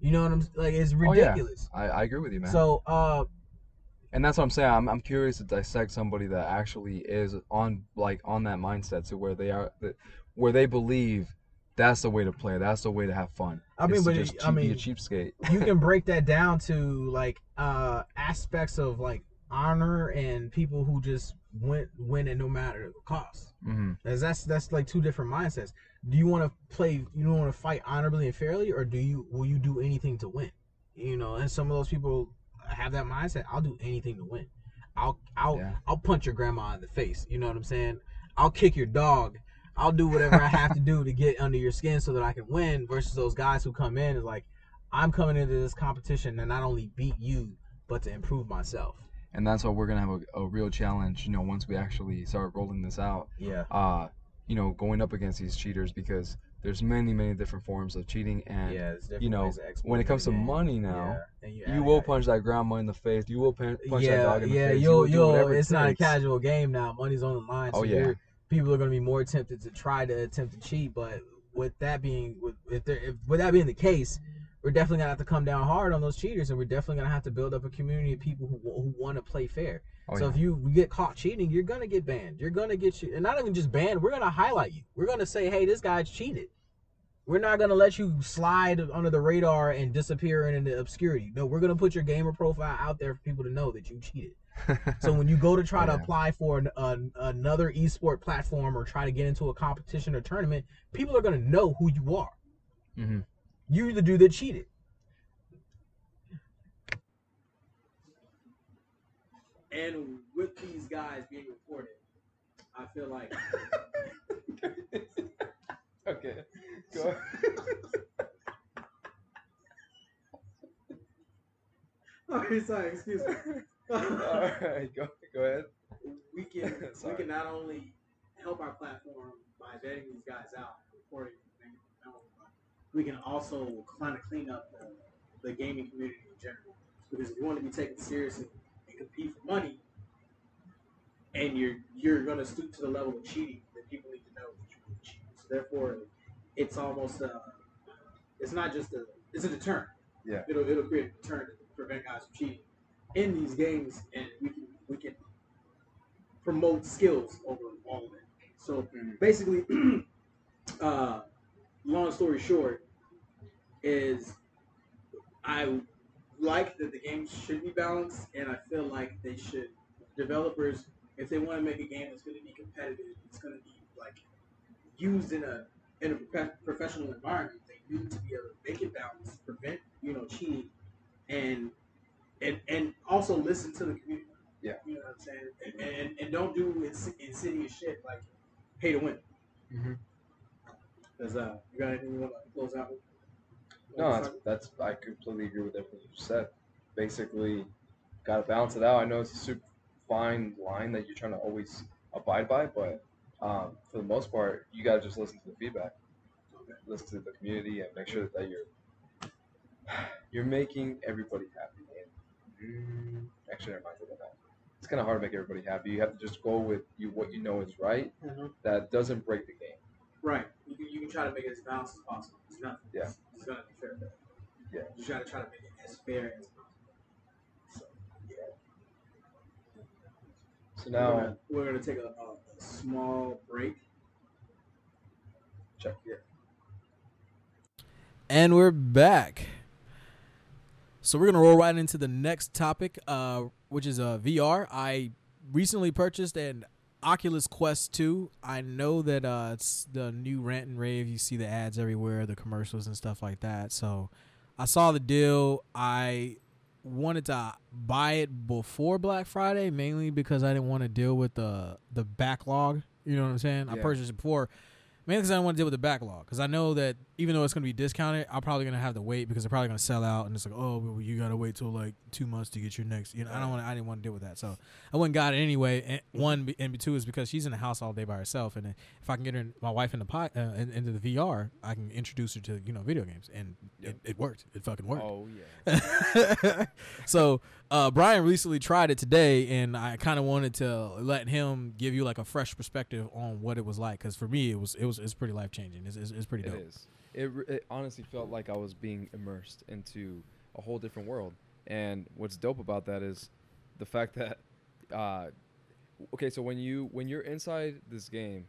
[SPEAKER 2] You know what I'm like? It's ridiculous.
[SPEAKER 1] Oh, yeah. I, I agree with you, man.
[SPEAKER 2] So, uh,
[SPEAKER 1] and that's what I'm saying. I'm, I'm curious to dissect somebody that actually is on like on that mindset to where they are, where they believe that's the way to play. That's the way to have fun.
[SPEAKER 2] I mean, but
[SPEAKER 1] just
[SPEAKER 2] I
[SPEAKER 1] cheap- be a cheapskate.
[SPEAKER 2] you can break that down to like uh aspects of like honor and people who just win win it no matter the cost.
[SPEAKER 1] hmm
[SPEAKER 2] As that's that's like two different mindsets. Do you want to play? You don't want to fight honorably and fairly, or do you will you do anything to win? You know, and some of those people have that mindset. I'll do anything to win. I'll I'll
[SPEAKER 1] Yeah.
[SPEAKER 2] I'll punch your grandma in the face. You know what I'm saying? I'll kick your dog. I'll do whatever I have to do to get under your skin so that I can win. Versus those guys who come in and like, I'm coming into this competition to not only beat you but to improve myself.
[SPEAKER 1] And that's why we're gonna have a, a real challenge. You know, once we actually start rolling this out.
[SPEAKER 2] Yeah.
[SPEAKER 1] Uh, you know, going up against these cheaters because there's many, many different forms of cheating, and
[SPEAKER 2] yeah. It's different
[SPEAKER 1] you know, when it comes to
[SPEAKER 2] game.
[SPEAKER 1] money now,
[SPEAKER 2] Yeah,
[SPEAKER 1] you
[SPEAKER 2] add-
[SPEAKER 1] will punch that grandma in the face. You will punch
[SPEAKER 2] yeah,
[SPEAKER 1] that dog in the
[SPEAKER 2] yeah,
[SPEAKER 1] face. you
[SPEAKER 2] you'll
[SPEAKER 1] will
[SPEAKER 2] you'll.
[SPEAKER 1] whatever it
[SPEAKER 2] It's not a casual game now. Money's on the line. So
[SPEAKER 1] Oh, yeah.
[SPEAKER 2] People are going to be more tempted to try to attempt to cheat. But with that being with if there if, with that being the case, we're definitely gonna have to come down hard on those cheaters, and we're definitely gonna have to build up a community of people who who want to play fair.
[SPEAKER 1] Oh,
[SPEAKER 2] so
[SPEAKER 1] yeah.
[SPEAKER 2] if you get caught cheating, you're gonna get banned. You're gonna get you, and not even just banned. We're gonna highlight you. We're gonna say, hey, this guy's cheated. We're not gonna let you slide under the radar and disappear into obscurity. No, we're gonna put your gamer profile out there for people to know that you cheated. So when you go to try
[SPEAKER 1] Oh,
[SPEAKER 2] to apply for an, an, another esport platform or try to get into a competition or tournament, people are gonna know who you are.
[SPEAKER 1] hmm
[SPEAKER 2] You're the dude that cheated. And with these guys being reported, I feel like
[SPEAKER 1] okay. Go.
[SPEAKER 2] Okay, sorry, excuse me.
[SPEAKER 1] All right, go go ahead.
[SPEAKER 2] we can we can not only help our platform by vetting these guys out reporting them we can also kind of clean up the, the gaming community in general. Because if you want to be taken seriously and compete for money, and you're you're going to stoop to the level of cheating, then people need to know that you're cheating. So therefore, it's almost uh, it's not just a it's a deterrent.
[SPEAKER 1] Yeah.
[SPEAKER 2] It'll it'll create a deterrent to prevent guys from cheating in these games, and we can we can promote skills over all of it. So
[SPEAKER 1] Mhm.
[SPEAKER 2] basically, uh, long story short, is I like that the games should be balanced, and I feel like they should developers if they want to make a game that's going to be competitive, it's going to be like used in a in a prof- professional environment. They need to be able to make it balanced, prevent you know cheating, and and and also listen to the community.
[SPEAKER 1] Yeah.
[SPEAKER 2] you know what I'm saying, and and, and don't do ins- insidious shit like pay to win.
[SPEAKER 1] Mhm.
[SPEAKER 2] Cause uh, you got anything you want to close out with?
[SPEAKER 1] No, that's, that's I completely agree with everything you said. Basically, got to balance it out. I know it's a super fine line that you're trying to always abide by, but um, for the most part, you got to just listen to the feedback, listen to the community, and make sure that you're you're making everybody happy. And mm, actually, never mind that. It's kind of hard to make everybody happy. You have to just go with you what you know is right.
[SPEAKER 2] Mhm.
[SPEAKER 1] That doesn't break the game.
[SPEAKER 2] Right. You can, you can try to make it as balanced as possible. It's not.
[SPEAKER 1] Yeah.
[SPEAKER 2] It's, it's gonna be fair.
[SPEAKER 1] Yeah.
[SPEAKER 2] You gotta try to make it as fair as possible. So yeah.
[SPEAKER 1] So
[SPEAKER 2] we're
[SPEAKER 1] now,
[SPEAKER 2] gonna, we're gonna take a, a, a small break.
[SPEAKER 1] check. Yeah.
[SPEAKER 3] And we're back. So we're gonna roll right into the next topic, uh, which is uh, VR. I recently purchased an Oculus Quest 2. I know that uh, it's the new rant and rave. You see the ads everywhere, the commercials and stuff like that. So I saw the deal. I wanted to buy it before Black Friday, mainly because I didn't want to deal with the the backlog. You know what I'm saying? I purchased it before
[SPEAKER 2] Mainly because I don't want to deal with the backlog. Because I know that even though it's going to be discounted, I'm probably going to have to wait because they're probably going to sell out, and it's like, oh, well, you got to wait till like two months to get your next. You know, I don't want. I didn't want to deal with that, so I went and got it anyway. And one and two is because she's in the house all day by herself, and if I can get her, my wife in the pot, uh, into the VR, I can introduce her to you know video games, and
[SPEAKER 1] Yep.
[SPEAKER 2] it, it worked. It fucking worked.
[SPEAKER 1] Oh yeah.
[SPEAKER 2] so uh, Brian recently tried it today, and I kind of wanted to let him give you like a fresh perspective on what it was like. Because for me, it was it was it's pretty life changing. It's, it's, it's pretty dope.
[SPEAKER 1] is. It, it honestly felt like I was being immersed into a whole different world. And what's dope about that is the fact that, uh, okay, so when you when you're inside this game,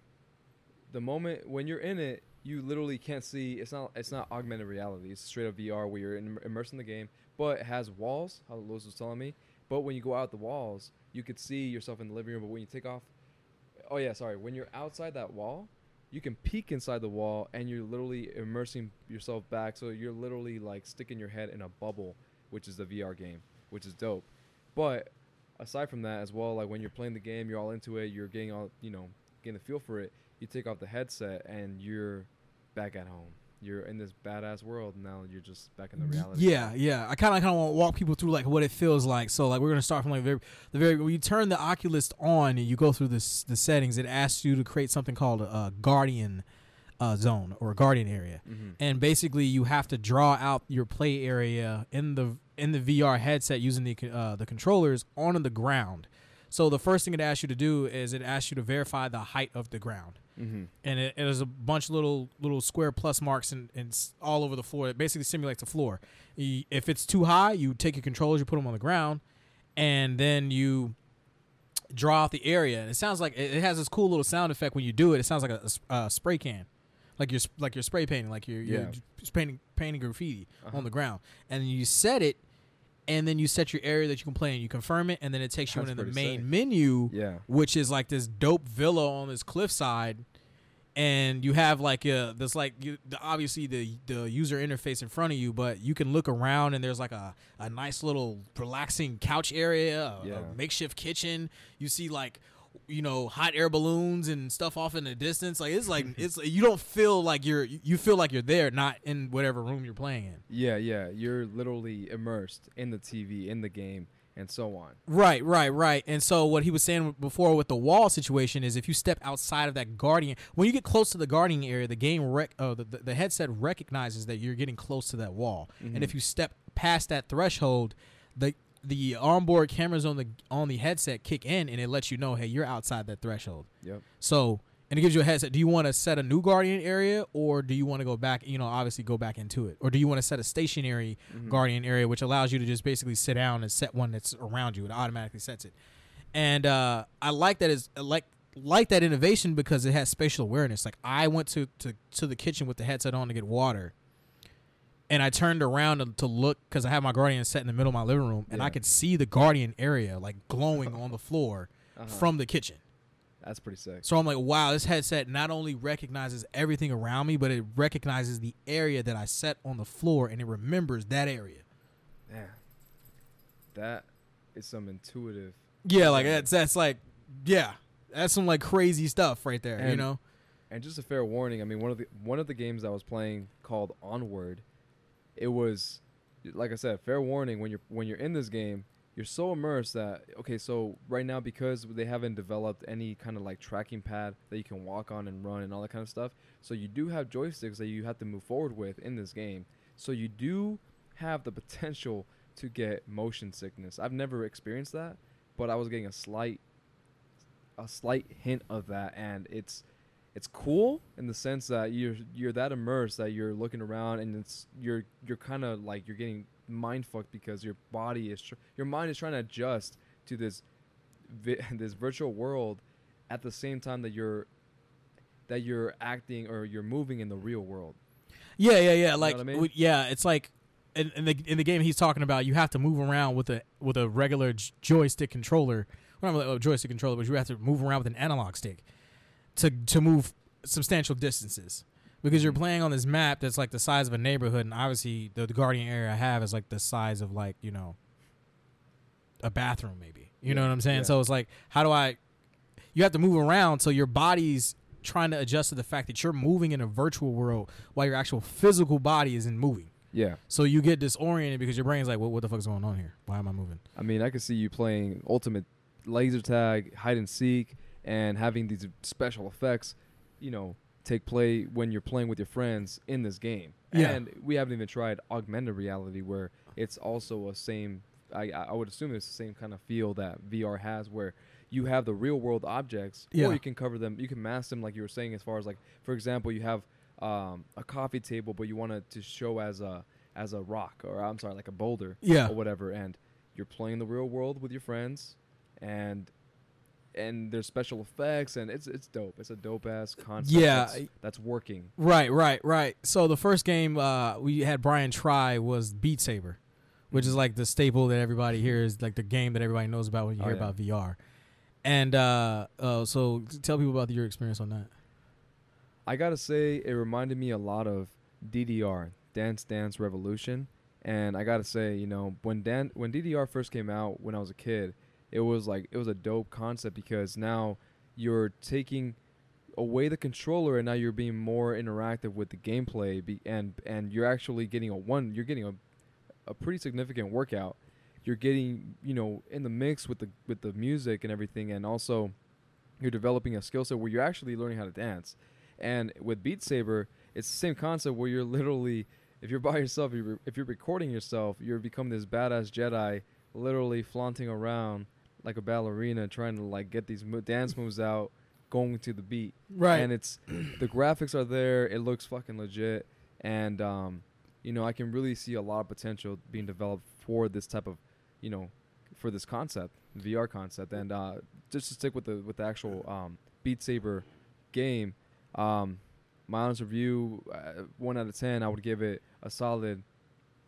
[SPEAKER 1] the moment when you're in it, you literally can't see. It's not it's not augmented reality. It's straight up VR where you're in, immersed in the game, but it has walls. How Lowe's was telling me. But when you go out the walls, you could see yourself in the living room. But when you take off, oh yeah, sorry. When you're outside that wall, you can peek inside the wall and you're literally immersing yourself back. So you're literally like sticking your head in a bubble which is the vr game which is dope. But aside from that as well like when you're playing the game you're all into it you're getting all you know getting the feel for it you take off the headset and you're back at home you're in this badass world now you're just back in the reality
[SPEAKER 2] Yeah, yeah. I kind of kind of want to walk people through like what it feels like. So like we're gonna start from like very, the very when you turn the Oculus on and you go through this the settings, it asks you to create something called a, a guardian uh, zone or a guardian area.
[SPEAKER 1] mm-hmm.
[SPEAKER 2] and basically you have to draw out your play area in the in the VR headset using the uh, the controllers onto the ground. So the first thing it asks you to do is it asks you to verify the height of the ground,
[SPEAKER 1] Mm-hmm.
[SPEAKER 2] and it, it is a bunch of little little square plus marks and, all over the floor. It basically simulates the floor. If it's too high, you take your controllers, you put them on the ground, and then you draw out the area. And it sounds like it it has this cool little sound effect when you do it. It sounds like a spray can, like you're like you're spray painting, like you're, you're painting painting graffiti
[SPEAKER 1] Uh-huh.
[SPEAKER 2] on the ground, and you set it, and then you set your area that you can play in. You confirm it, and then it takes you
[SPEAKER 1] That's
[SPEAKER 2] into the main
[SPEAKER 1] sick.
[SPEAKER 2] menu,
[SPEAKER 1] yeah
[SPEAKER 2] which is like this dope villa on this cliffside. And you have like a this like you, the, obviously the the user interface in front of you, but you can look around and there's like a, a nice little relaxing couch area, a, a makeshift kitchen. You see like you know hot air balloons and stuff off in the distance. Like it's like it's you don't feel like you're you feel like you're there, not in whatever room you're playing in.
[SPEAKER 1] yeah yeah you're literally immersed in the tv in the game and so on
[SPEAKER 2] Right, right, right. And so what he was saying before with the wall situation is if you step outside of that guardian, when you get close to the guardian area, the game rec, uh, the, the the headset recognizes that you're getting close to that wall. And if you step past that threshold, the the onboard cameras on the on the headset kick in and it lets you know, hey, you're outside that threshold.
[SPEAKER 1] yep
[SPEAKER 2] So and it gives you a headset. Do you want to set a new guardian area, or do you want to go back? You know, obviously go back into it, or do you want to set a stationary
[SPEAKER 1] Mhm.
[SPEAKER 2] guardian area, which allows you to just basically sit down and set one that's around you. It automatically sets it. And uh, I like that is like like that innovation because it has spatial awareness. Like I went to to to the kitchen with the headset on to get water. And I turned around to, to look because I had my guardian set in the middle of my living room, and I could see the guardian area like glowing on the floor
[SPEAKER 1] Uh-huh.
[SPEAKER 2] from the kitchen.
[SPEAKER 1] that's pretty sick
[SPEAKER 2] So I'm like, wow, this headset not only recognizes everything around me, but it recognizes the area that I set on the floor, and it remembers that area.
[SPEAKER 1] Yeah. That is some intuitive.
[SPEAKER 2] Yeah, like that's that's like, yeah, that's some like crazy stuff right there. you know?
[SPEAKER 1] And just a fair warning, I mean one of the one of the games I was playing called Onward, it was like I said, fair warning when you're when you're in this game, you're so immersed that okay, so right now because they haven't developed any kind of like tracking pad that you can walk on and run and all that kind of stuff, so you do have joysticks that you have to move forward with in this game. So you do have the potential to get motion sickness. I've never experienced that, but I was getting a slight a slight hint of that and it's it's cool in the sense that you're you're that immersed that you're looking around and it's you're you're kind of like you're getting mind fucked because your body is tr- your mind is trying to adjust to this vi- this virtual world at the same time that you're that you're acting or you're moving in the real world.
[SPEAKER 2] Yeah, yeah, yeah. Like,
[SPEAKER 1] what I mean?
[SPEAKER 2] w- yeah, it's like in, in the in the game he's talking about. You have to move around with a with a regular j- joystick controller. Well, not a joystick controller, but you have to move around with an analog stick to to move substantial distances. Because you're
[SPEAKER 1] Mhm.
[SPEAKER 2] playing on this map that's like the size of a neighborhood, and obviously the, the guardian area I have is like the size of like you know a bathroom, maybe. You know what I'm saying?
[SPEAKER 1] yeah.
[SPEAKER 2] So it's like, how do I? You have to move around so your body's trying to adjust to the fact that you're moving in a virtual world while your actual physical body isn't moving.
[SPEAKER 1] Yeah.
[SPEAKER 2] So you get disoriented because your brain's like, "What? What the fuck's going on here? Why am I moving?"
[SPEAKER 1] I mean, I could see you playing ultimate laser tag, hide and seek, and having these special effects, you know, take play when you're playing with your friends in this game.
[SPEAKER 2] Yeah.
[SPEAKER 1] And we haven't even tried augmented reality, where it's also a same. I I would assume it's the same kind of feel that VR has, where you have the real world objects,
[SPEAKER 2] Yeah.
[SPEAKER 1] or you can cover them, you can mask them, like you were saying, as far as like, for example, you have um, a coffee table, but you want it to show as a as a rock, or I'm sorry, like a boulder,
[SPEAKER 2] Yeah.
[SPEAKER 1] or whatever, and you're playing the real world with your friends, and and there's special effects, and it's it's dope. It's a dope ass concept.
[SPEAKER 2] Yeah.
[SPEAKER 1] that's, that's working.
[SPEAKER 2] Right, right, right. So the first game uh, we had Brian try was Beat Saber, which is like the staple that everybody here is like the game that everybody knows about when you
[SPEAKER 1] Oh,
[SPEAKER 2] hear
[SPEAKER 1] yeah.
[SPEAKER 2] about VR. And uh, uh, so tell people about your experience on that.
[SPEAKER 1] I gotta say, it reminded me a lot of DDR, Dance Dance Revolution, and I gotta say, you know, when Dan when DDR first came out when I was a kid, it was like it was a dope concept because now you're taking away the controller and now you're being more interactive with the gameplay be, and and you're actually getting a one you're getting a a pretty significant workout. You're getting you know in the mix with the with the music and everything and also you're developing a skill set where you're actually learning how to dance. And with beat saber it's the same concept where you're literally if you're by yourself you're, if you're recording yourself you're becoming this badass jedi literally flaunting around like a ballerina trying to like get these mo- dance moves out going to the beat.
[SPEAKER 2] Right.
[SPEAKER 1] and it's the graphics are there. It looks fucking legit. And um you know i can really see a lot of potential being developed for this type of you know for this concept vr concept. And uh just to stick with the with the actual um beat saber game um my honest review uh, 1 out of 10 i would give it a solid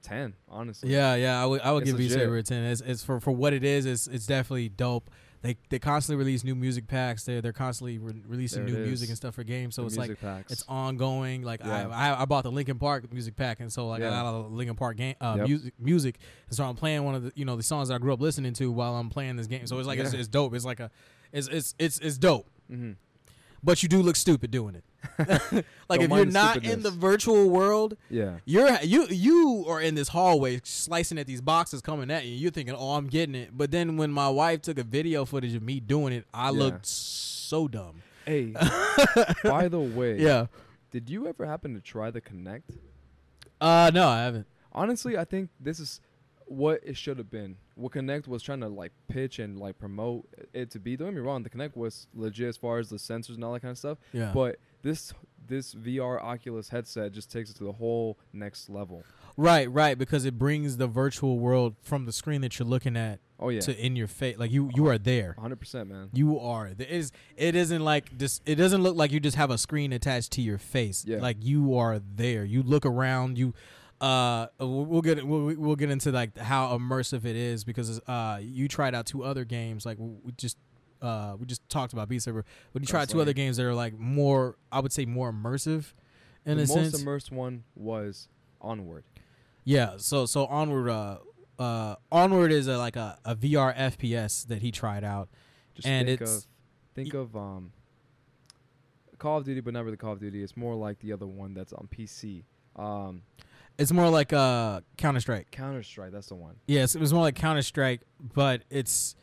[SPEAKER 1] 10 honestly
[SPEAKER 2] Yeah, yeah, I would I would
[SPEAKER 1] It's
[SPEAKER 2] give Beat Saber a ten. It's, it's for for what it is. It's it's definitely dope. They they constantly release new music packs. They they're constantly re- releasing
[SPEAKER 1] There
[SPEAKER 2] new music and stuff for games. So
[SPEAKER 1] The
[SPEAKER 2] it's like
[SPEAKER 1] packs.
[SPEAKER 2] it's ongoing. Like
[SPEAKER 1] Yeah.
[SPEAKER 2] I, I I bought the Linkin Park music pack, and so like I
[SPEAKER 1] Yeah.
[SPEAKER 2] got a Linkin Park game uh,
[SPEAKER 1] Yep.
[SPEAKER 2] music music, and so I'm playing one of the you know the songs that I grew up listening to while I'm playing this game. So it's like it's, it's dope. It's like a it's it's it's it's dope.
[SPEAKER 1] mm-hmm.
[SPEAKER 2] But you do look stupid doing it. like
[SPEAKER 1] Don't
[SPEAKER 2] if you're not in the virtual world,
[SPEAKER 1] yeah
[SPEAKER 2] you're you you are in this hallway slicing at these boxes coming at you. You're thinking, "Oh, I'm getting it." But then when my wife took a video footage of me doing it, I
[SPEAKER 1] Yeah.
[SPEAKER 2] looked so dumb.
[SPEAKER 1] hey by the way
[SPEAKER 2] Yeah.
[SPEAKER 1] did you ever happen to try the Kinect
[SPEAKER 2] Uh, no, I haven't.
[SPEAKER 1] honestly, I think this is what it should have been. What Kinect was trying to like pitch and like promote it to be. Don't get me wrong, the Kinect was legit as far as the sensors and all that kind of stuff.
[SPEAKER 2] Yeah.
[SPEAKER 1] But this this VR Oculus headset just takes it to the whole next level.
[SPEAKER 2] right, right, because it brings the virtual world from the screen that you're looking at
[SPEAKER 1] Oh yeah,
[SPEAKER 2] to in your face. Like you, you are there.
[SPEAKER 1] 100 percent, man.
[SPEAKER 2] You are. There is. It isn't like just. It doesn't look like you just have a screen attached to your face.
[SPEAKER 1] Yeah.
[SPEAKER 2] Like you are there. You look around. You. Uh, we'll get we'll, we'll get into like how immersive it is because uh you tried out two other games like we just uh we just talked about Beat Saber but you tried two other games that are like more I would say more immersive in
[SPEAKER 1] the
[SPEAKER 2] a
[SPEAKER 1] most
[SPEAKER 2] sense
[SPEAKER 1] immersed one was Onward.
[SPEAKER 2] yeah so so onward uh uh onward is a, like a, a VR FPS that he tried out
[SPEAKER 1] Just
[SPEAKER 2] And
[SPEAKER 1] think
[SPEAKER 2] it's-
[SPEAKER 1] of think of um Call of Duty, but not really Call of Duty. It's more like the other one that's on PC. Um,
[SPEAKER 2] it's more like uh Counter Strike
[SPEAKER 1] Counter Strike. That's the one.
[SPEAKER 2] Yes, it was more like Counter Strike, but it's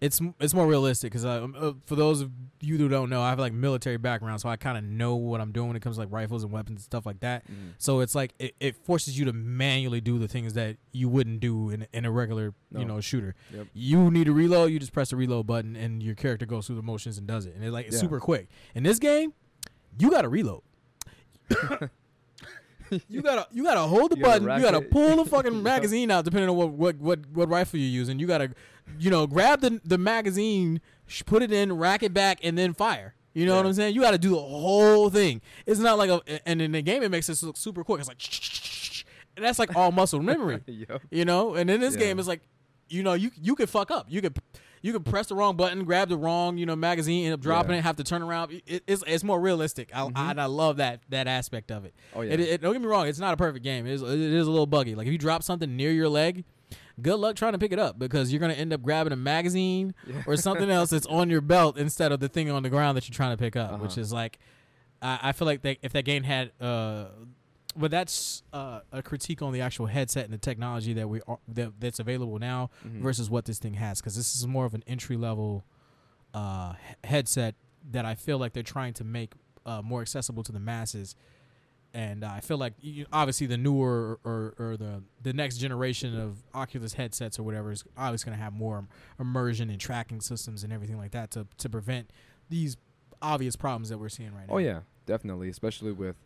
[SPEAKER 2] it's it's more realistic because uh, um, uh, for those of you who don't know, I have like military background, so I kind of know what I'm doing when it comes to like rifles and weapons and stuff like that.
[SPEAKER 1] Mhm.
[SPEAKER 2] So it's like it, it forces you to manually do the things that you wouldn't do in in a regular you know shooter.
[SPEAKER 1] Yep.
[SPEAKER 2] You need to reload, you just press the reload button, and your character goes through the motions and does it, and it like it's
[SPEAKER 1] Yeah.
[SPEAKER 2] super quick. In this game, you got to reload. you gotta you gotta hold the
[SPEAKER 1] You gotta
[SPEAKER 2] button. You gotta pull the fucking magazine out, depending on what, what what what rifle you're using. You gotta, you know, grab the the magazine, sh- put it in, rack it back, and then fire. You know what I'm saying? You got to do the whole thing. It's not like a and in the game it makes it look super quick. It's like, and that's like all muscle memory.
[SPEAKER 1] yep.
[SPEAKER 2] You know, and in this
[SPEAKER 1] Yeah.
[SPEAKER 2] game, it's like, you know, you you could fuck up. You could you could press the wrong button, grab the wrong you know magazine, end up dropping
[SPEAKER 1] Yeah.
[SPEAKER 2] it, have to turn around. It, it's it's more realistic. I,
[SPEAKER 1] Mhm.
[SPEAKER 2] I, I love that that aspect of it.
[SPEAKER 1] Oh yeah.
[SPEAKER 2] It, it, don't get me wrong, it's not a perfect game. It is, it is a little buggy. Like if you drop something near your leg, good luck trying to pick it up because you're gonna end up grabbing a magazine
[SPEAKER 1] Yeah.
[SPEAKER 2] or something else that's on your belt instead of the thing on the ground that you're trying to pick up, which
[SPEAKER 1] Uh-huh.
[SPEAKER 2] is like, I, I feel like they, if that game had, uh, but that's uh, a critique on the actual headset and the technology that we are, that, that's available now
[SPEAKER 1] Mhm.
[SPEAKER 2] versus what this thing has because this is more of an entry level uh, he- headset that I feel like they're trying to make uh, more accessible to the masses. And uh, I feel like you, obviously the newer or, or the the next generation of Oculus headsets or whatever is always going to have more immersion and tracking systems and everything like that to to prevent these obvious problems that we're seeing right now.
[SPEAKER 1] Oh yeah, definitely, especially with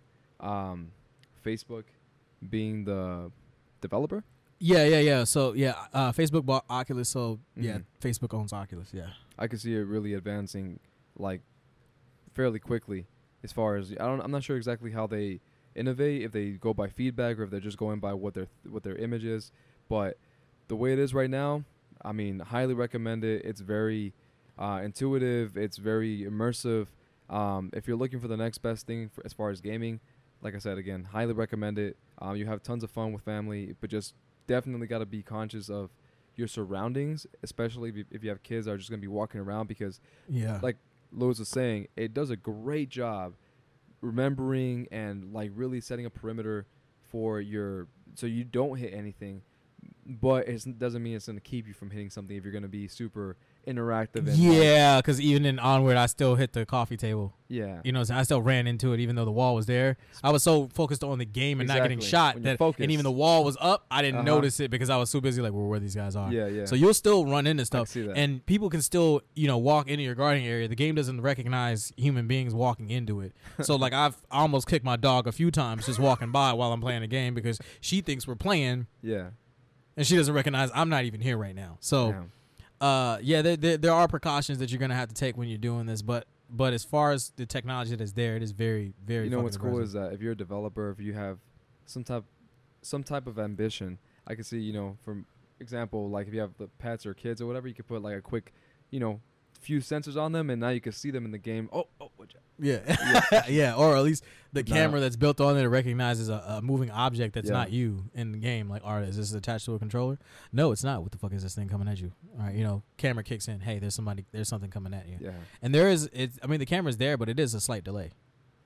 [SPEAKER 1] um, Facebook being the developer.
[SPEAKER 2] yeah, yeah, yeah. So yeah, uh, Facebook bought Oculus, so yeah,
[SPEAKER 1] Mhm.
[SPEAKER 2] Facebook owns Oculus. Yeah,
[SPEAKER 1] I could see it really advancing like fairly quickly. As far as I don't, I'm not sure exactly how they innovate. If they go by feedback or if they're just going by what their what their image is. But the way it is right now, I mean, highly recommend it. It's very uh, intuitive. It's very immersive. Um, if you're looking for the next best thing for, as far as gaming, like I said again, highly recommend it. Um, you have tons of fun with family, but just definitely got to be conscious of your surroundings, especially if you, if you have kids that are just gonna be walking around because
[SPEAKER 2] yeah,
[SPEAKER 1] like Lowe's was saying, it does a great job remembering and like really setting a perimeter for your so you don't hit anything. But it doesn't mean it's going to keep you from hitting something if you're going to be super interactive. And
[SPEAKER 2] yeah. Because even in Onward, I still hit the coffee table.
[SPEAKER 1] yeah,
[SPEAKER 2] You know, so I still ran into it even though the wall was there. I was so focused on the game and not getting shot that, and even the wall was up, I didn't
[SPEAKER 1] Uh-huh.
[SPEAKER 2] notice it because I was so busy like, well, where these guys are.
[SPEAKER 1] yeah, yeah.
[SPEAKER 2] So you'll still run into stuff, and people can still, you know, walk into your guardian area. The game doesn't recognize human beings walking into it. So like I've almost kicked my dog a few times just walking by while I'm playing the game because she thinks we're playing
[SPEAKER 1] yeah.
[SPEAKER 2] and she doesn't recognize I'm not even here right now. So
[SPEAKER 1] Damn.
[SPEAKER 2] Uh, yeah, there, there there are precautions that you're gonna have to take when you're doing this, but but as far as the technology that is there, it is very very.
[SPEAKER 1] you know what's cool is that if you're a developer, if you have some type, some type of ambition, I can see, you know, from example, like if you have the pets or kids or whatever, you could put like a quick, you know, few sensors on them, and now you can see them in the game. Oh, oh, out.
[SPEAKER 2] yeah, yeah, or at least the
[SPEAKER 1] Nah.
[SPEAKER 2] camera that's built on it recognizes a, a moving object that's
[SPEAKER 1] Yeah.
[SPEAKER 2] not you in the game. Like, all right, is this attached to a controller? No, it's not. What the fuck is this thing coming at you? All right, you know, camera kicks in. Hey, there's somebody. There's something coming at you.
[SPEAKER 1] Yeah,
[SPEAKER 2] And there is. It's. I mean, the camera's there, but it is a slight delay.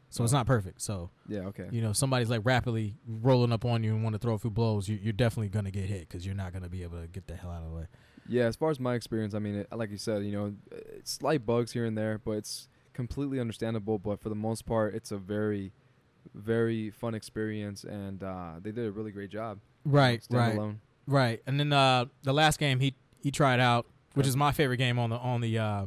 [SPEAKER 2] So it's
[SPEAKER 1] Oh.
[SPEAKER 2] not perfect. So
[SPEAKER 1] yeah, okay.
[SPEAKER 2] you know, somebody's like rapidly rolling up on you and want to throw a few blows, you, you're definitely gonna get hit because you're not gonna be able to get the hell out of the way.
[SPEAKER 1] Yeah, as far as my experience, I mean, it, like you said, you know, slight bugs here and there, but it's completely understandable. But for the most part, it's a very, very fun experience, and uh, they did a really great job.
[SPEAKER 2] Right, right,
[SPEAKER 1] Standalone.
[SPEAKER 2] right. And then uh, the last game he he tried out, which is my favorite game on the on the. Uh,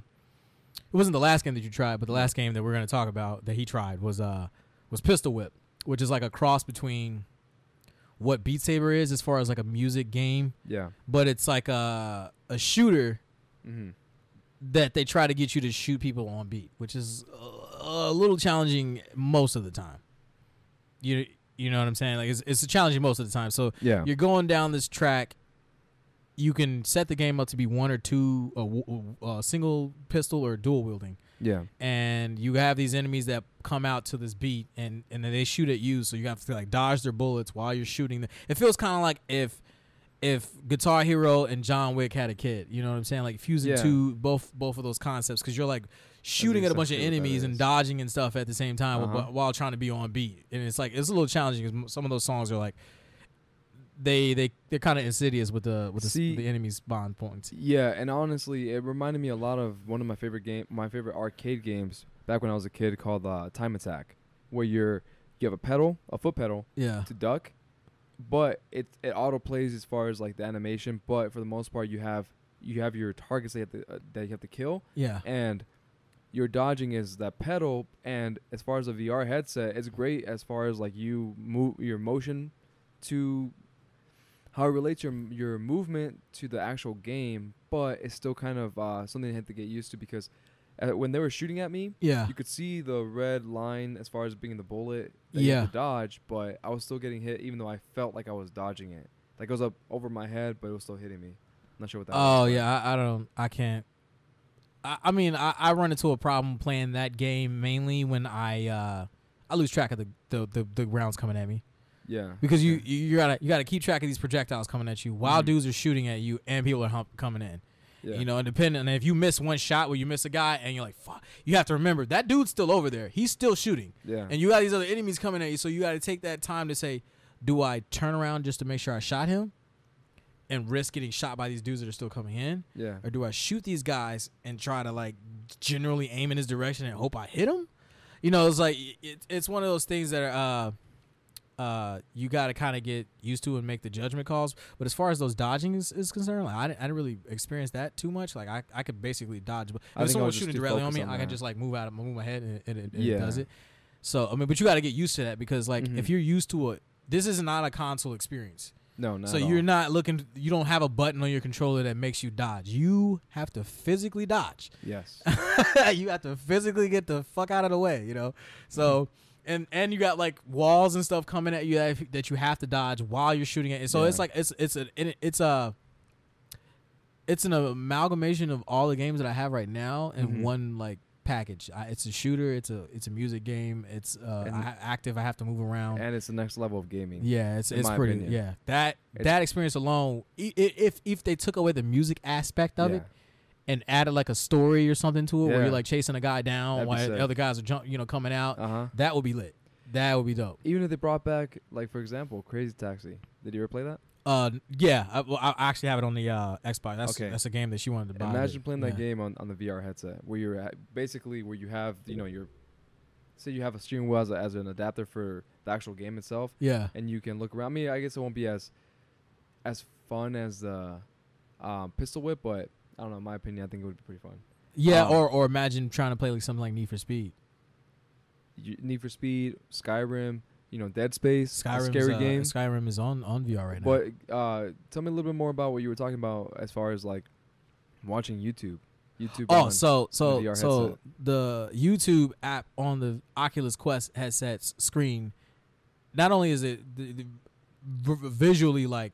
[SPEAKER 2] it wasn't the last game that you tried, but the last game that we're gonna talk about that he tried was uh was Pistol Whip, which is like a cross between what Beat Saber is as far as like a music game,
[SPEAKER 1] Yeah.
[SPEAKER 2] but it's like a a shooter
[SPEAKER 1] Mm-hmm.
[SPEAKER 2] that they try to get you to shoot people on beat, which is a, a little challenging most of the time. You you know what I'm saying? Like it's it's challenging most of the time. So
[SPEAKER 1] Yeah.
[SPEAKER 2] you're going down this track. You can set the game up to be one or two, a w- uh, single pistol or dual wielding,
[SPEAKER 1] Yeah.
[SPEAKER 2] and you have these enemies that come out to this beat, and and then they shoot at you. So you have to like dodge their bullets while you're shooting. Them. It feels kind of like if if Guitar Hero and John Wick had a kid. You know what I'm saying? Like fusing
[SPEAKER 1] Yeah.
[SPEAKER 2] two both both of those concepts because you're like shooting at a bunch of
[SPEAKER 1] essentially what that
[SPEAKER 2] enemies and dodging and stuff at the same time
[SPEAKER 1] Uh-huh.
[SPEAKER 2] while, while trying to be on beat. And it's like it's a little challenging because some of those songs are like they they they're kind of insidious with the with the,
[SPEAKER 1] See-
[SPEAKER 2] the enemies spawn points.
[SPEAKER 1] Yeah, and honestly, it reminded me a lot of one of my favorite game, my favorite arcade games back when I was a kid called uh, Time Attack, where you're you have a pedal, a foot pedal
[SPEAKER 2] Yeah.
[SPEAKER 1] to duck, but it it auto plays as far as like the animation. But for the most part, you have you have your targets that you have to, uh, that you have to kill,
[SPEAKER 2] Yeah.
[SPEAKER 1] and your dodging is that pedal. And as far as a VR headset, it's great as far as like you move your motion to how it relates your your movement to the actual game, but it's still kind of uh, something I had to get used to because uh, when they were shooting at me,
[SPEAKER 2] Yeah.
[SPEAKER 1] you could see the red line as far as being the bullet that you
[SPEAKER 2] Yeah.
[SPEAKER 1] had to dodge, but I was still getting hit even though I felt like I was dodging it. Like it was up over my head, but it was still hitting me. Not sure what that
[SPEAKER 2] Oh
[SPEAKER 1] was.
[SPEAKER 2] yeah, I, I don't, I can't. I, I mean, I, I run into a problem playing that game mainly when I uh, I lose track of the the, the, the rounds coming at me.
[SPEAKER 1] Yeah.
[SPEAKER 2] because you, you you gotta you gotta keep track of these projectiles coming at you while
[SPEAKER 1] Mhm.
[SPEAKER 2] dudes are shooting at you and people are hump, coming in.
[SPEAKER 1] Yeah.
[SPEAKER 2] You know, and depending and if you miss one shot where you miss a guy and you're like, fuck, you have to remember that dude's still over there. He's still shooting.
[SPEAKER 1] Yeah.
[SPEAKER 2] And you got these other enemies coming at you, so you got to take that time to say, do I turn around just to make sure I shot him and risk getting shot by these dudes that are still coming in?
[SPEAKER 1] yeah.
[SPEAKER 2] Or do I shoot these guys and try to like generally aim in his direction and hope I hit him? You know, it's like it, it's one of those things that are, uh, uh, you got to kind of get used to and make the judgment calls. But as far as those dodging is, is concerned, like I didn't, I didn't really experience that too much. Like I, I could basically dodge, but if someone
[SPEAKER 1] was
[SPEAKER 2] shooting directly on me,
[SPEAKER 1] on
[SPEAKER 2] I can just like move out, of move my head, and, and, it, and
[SPEAKER 1] Yeah.
[SPEAKER 2] it does it. So I mean, but you got to get used to that because like
[SPEAKER 1] Mhm.
[SPEAKER 2] if you're used to it, this is not a console experience.
[SPEAKER 1] No, not
[SPEAKER 2] so you're
[SPEAKER 1] all.
[SPEAKER 2] not looking. You don't have a button on your controller that makes you dodge. You have to physically dodge.
[SPEAKER 1] Yes.
[SPEAKER 2] you have to physically get the fuck out of the way. You know. So and and you got like walls and stuff coming at you that, that you have to dodge while you're shooting it. And so
[SPEAKER 1] Yeah.
[SPEAKER 2] it's like it's it's a it's a it's an amalgamation of all the games that I have right now in
[SPEAKER 1] Mhm.
[SPEAKER 2] one like package. I, it's a shooter. It's a it's a music game. It's uh,
[SPEAKER 1] And-
[SPEAKER 2] I, active. I have to move around.
[SPEAKER 1] and it's the next level of gaming.
[SPEAKER 2] Yeah, it's it's pretty.
[SPEAKER 1] opinion.
[SPEAKER 2] Yeah, that
[SPEAKER 1] It's-
[SPEAKER 2] that experience alone, if if they took away the music aspect of
[SPEAKER 1] Yeah.
[SPEAKER 2] it and added like a story or something to it, where you're like chasing a guy down
[SPEAKER 1] That'd
[SPEAKER 2] while the other guys are jump, you know, coming out,
[SPEAKER 1] Uh huh.
[SPEAKER 2] that would be lit. That would be dope.
[SPEAKER 1] Even if they brought back, like for example, Crazy Taxi. Did you ever play that?
[SPEAKER 2] Uh, yeah, I, well, I actually have it on the uh, Xbox. That's
[SPEAKER 1] Okay.
[SPEAKER 2] that's a game that she wanted to buy.
[SPEAKER 1] Imagine playing that game on, on the VR headset, where you're at, basically where you have you know your, say you have a steering wheel as, a, as an adapter for the actual game itself,
[SPEAKER 2] Yeah,
[SPEAKER 1] and you can look around. I mean, I guess it won't be as as fun as the um, pistol whip, but I don't know. In my opinion, I think it would be pretty fun.
[SPEAKER 2] yeah,
[SPEAKER 1] Um,
[SPEAKER 2] or or imagine trying to play like something like Need for Speed.
[SPEAKER 1] Need for Speed, Skyrim, you know, Dead Space, a
[SPEAKER 2] Skyrim,
[SPEAKER 1] scary
[SPEAKER 2] uh,
[SPEAKER 1] game.
[SPEAKER 2] Skyrim is on on VR right now.
[SPEAKER 1] But uh, tell me a little bit more about what you were talking about as far as like watching YouTube. YouTube.
[SPEAKER 2] Oh, so so
[SPEAKER 1] VR
[SPEAKER 2] so
[SPEAKER 1] headset.
[SPEAKER 2] the YouTube app on the Oculus Quest headset's screen, not only is it the, the v- visually like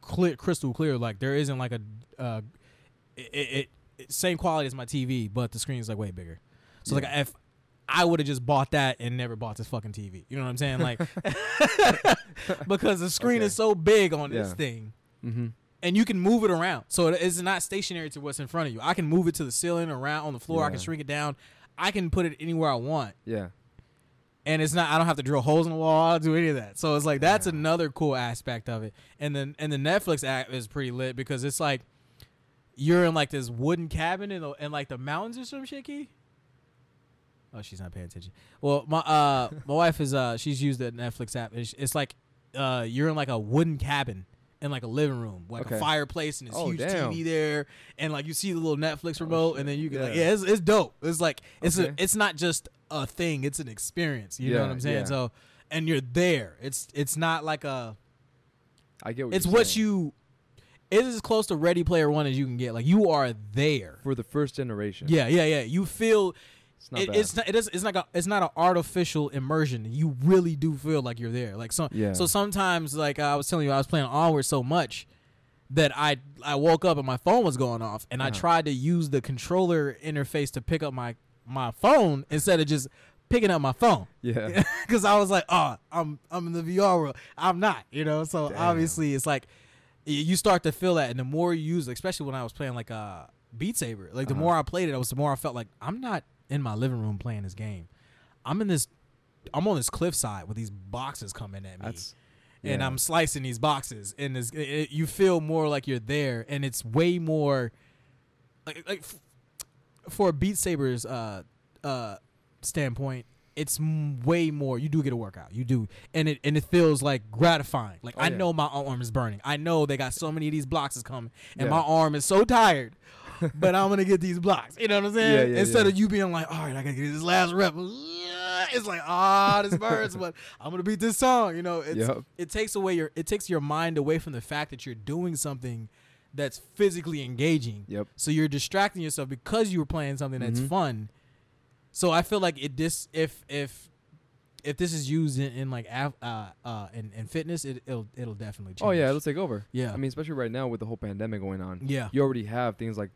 [SPEAKER 2] clear, crystal clear, like there isn't like a uh, it, it, it same quality as my TV, but the screen is like way bigger. So like if I would have just bought that and never bought this fucking TV, you know what I'm saying? Like because the screen
[SPEAKER 1] Okay.
[SPEAKER 2] is so big on this thing
[SPEAKER 1] mm-hmm.
[SPEAKER 2] and you can move it around. So it's not stationary to what's in front of you. I can move it to the ceiling, around on the floor. I can shrink it down. I can put it anywhere I want,
[SPEAKER 1] Yeah.
[SPEAKER 2] and it's not. I don't have to drill holes in the wall. I don't do any of that. So it's like that's
[SPEAKER 1] Yeah.
[SPEAKER 2] another cool aspect of it. And then and the Netflix app is pretty lit because it's like you're in like this wooden cabin in, the, in like the mountains or some shit. Key? Oh, she's not paying attention. Well, my uh my wife is uh she's used the Netflix app. It's, it's like uh you're in like a wooden cabin in like a living room, like a fireplace and this
[SPEAKER 1] Oh,
[SPEAKER 2] huge
[SPEAKER 1] damn.
[SPEAKER 2] TV there, and like you see the little Netflix remote, and then you can like
[SPEAKER 1] Yeah.
[SPEAKER 2] yeah, it's, it's dope. It's like it's
[SPEAKER 1] Okay.
[SPEAKER 2] a, it's not just a thing; it's an experience. You know what I'm saying?
[SPEAKER 1] yeah.
[SPEAKER 2] So, and you're there. It's it's not like a.
[SPEAKER 1] I get what
[SPEAKER 2] It's
[SPEAKER 1] you're doing.
[SPEAKER 2] It's what
[SPEAKER 1] saying.
[SPEAKER 2] you. It is as close to Ready Player One as you can get. Like you are there.
[SPEAKER 1] for the first generation.
[SPEAKER 2] Yeah, yeah, yeah. You feel
[SPEAKER 1] It's not
[SPEAKER 2] it,
[SPEAKER 1] bad.
[SPEAKER 2] it's not it is, it's not a, it's not an artificial immersion. You really do feel like you're there. Like so
[SPEAKER 1] Yeah.
[SPEAKER 2] so sometimes like I was telling you I was playing onward so much that I I woke up and my phone was going off and I
[SPEAKER 1] Uh-huh.
[SPEAKER 2] tried to use the controller interface to pick up my my phone instead of just picking up my phone
[SPEAKER 1] yeah.
[SPEAKER 2] because I was like, oh, I'm I'm in the VR world. I'm not, you know. So
[SPEAKER 1] Damn.
[SPEAKER 2] obviously, it's like you start to feel that, and the more you use, especially when I was playing like uh, Beat Saber, like the
[SPEAKER 1] Uh-huh.
[SPEAKER 2] more I played it, I was the more I felt like I'm not in my living room playing this game. I'm in this. I'm on this cliffside with these boxes coming at me,
[SPEAKER 1] That's
[SPEAKER 2] and
[SPEAKER 1] yeah.
[SPEAKER 2] I'm slicing these boxes, and it's, it, it- you feel more like you're there, and it's way more like like f- for Beat Saber's uh uh standpoint, it's m- way more. You do get a workout, you do, and it and it feels like gratifying. Like
[SPEAKER 1] Oh,
[SPEAKER 2] I
[SPEAKER 1] yeah.
[SPEAKER 2] know my arm is burning. I know they got so many of these blocks is coming, and
[SPEAKER 1] Yeah.
[SPEAKER 2] my arm is so tired. but I'm gonna get these blocks. You know what I'm saying?
[SPEAKER 1] Yeah,
[SPEAKER 2] Instead of you being like, all right, I gotta get this last rep. It's like, ah, this burns, but I'm gonna beat this song. You know, it's,
[SPEAKER 1] Yep.
[SPEAKER 2] it takes away your it takes your mind away from the fact that you're doing something that's physically engaging.
[SPEAKER 1] Yep.
[SPEAKER 2] So you're distracting yourself because you were playing something that's
[SPEAKER 1] Mhm.
[SPEAKER 2] fun. So I feel like it this if if if this is used in, in like uh uh in, in fitness, it, it'll it'll definitely change.
[SPEAKER 1] Oh yeah, it'll take over.
[SPEAKER 2] yeah.
[SPEAKER 1] I mean, especially right now with the whole pandemic going on.
[SPEAKER 2] yeah.
[SPEAKER 1] You already have things like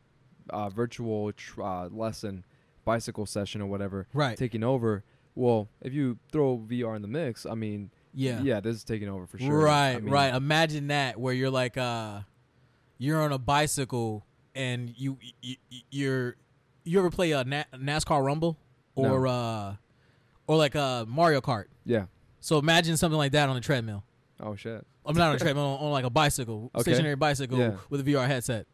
[SPEAKER 1] uh, virtual tr- uh, lesson, bicycle session, or whatever
[SPEAKER 2] Right.
[SPEAKER 1] taking over. Well, if you throw VR in the mix, I mean,
[SPEAKER 2] Yeah.
[SPEAKER 1] yeah, this is taking over for sure.
[SPEAKER 2] Right,
[SPEAKER 1] I mean,
[SPEAKER 2] right. Imagine that where you're like uh you're on a bicycle and you, you you're you ever play a Na- NASCAR Rumble or
[SPEAKER 1] No.
[SPEAKER 2] uh or like uh Mario Kart.
[SPEAKER 1] Yeah.
[SPEAKER 2] So imagine something like that on a treadmill.
[SPEAKER 1] Oh shit.
[SPEAKER 2] I'm not on a treadmill on, on like a bicycle,
[SPEAKER 1] Okay.
[SPEAKER 2] stationary bicycle
[SPEAKER 1] Yeah.
[SPEAKER 2] with a VR headset.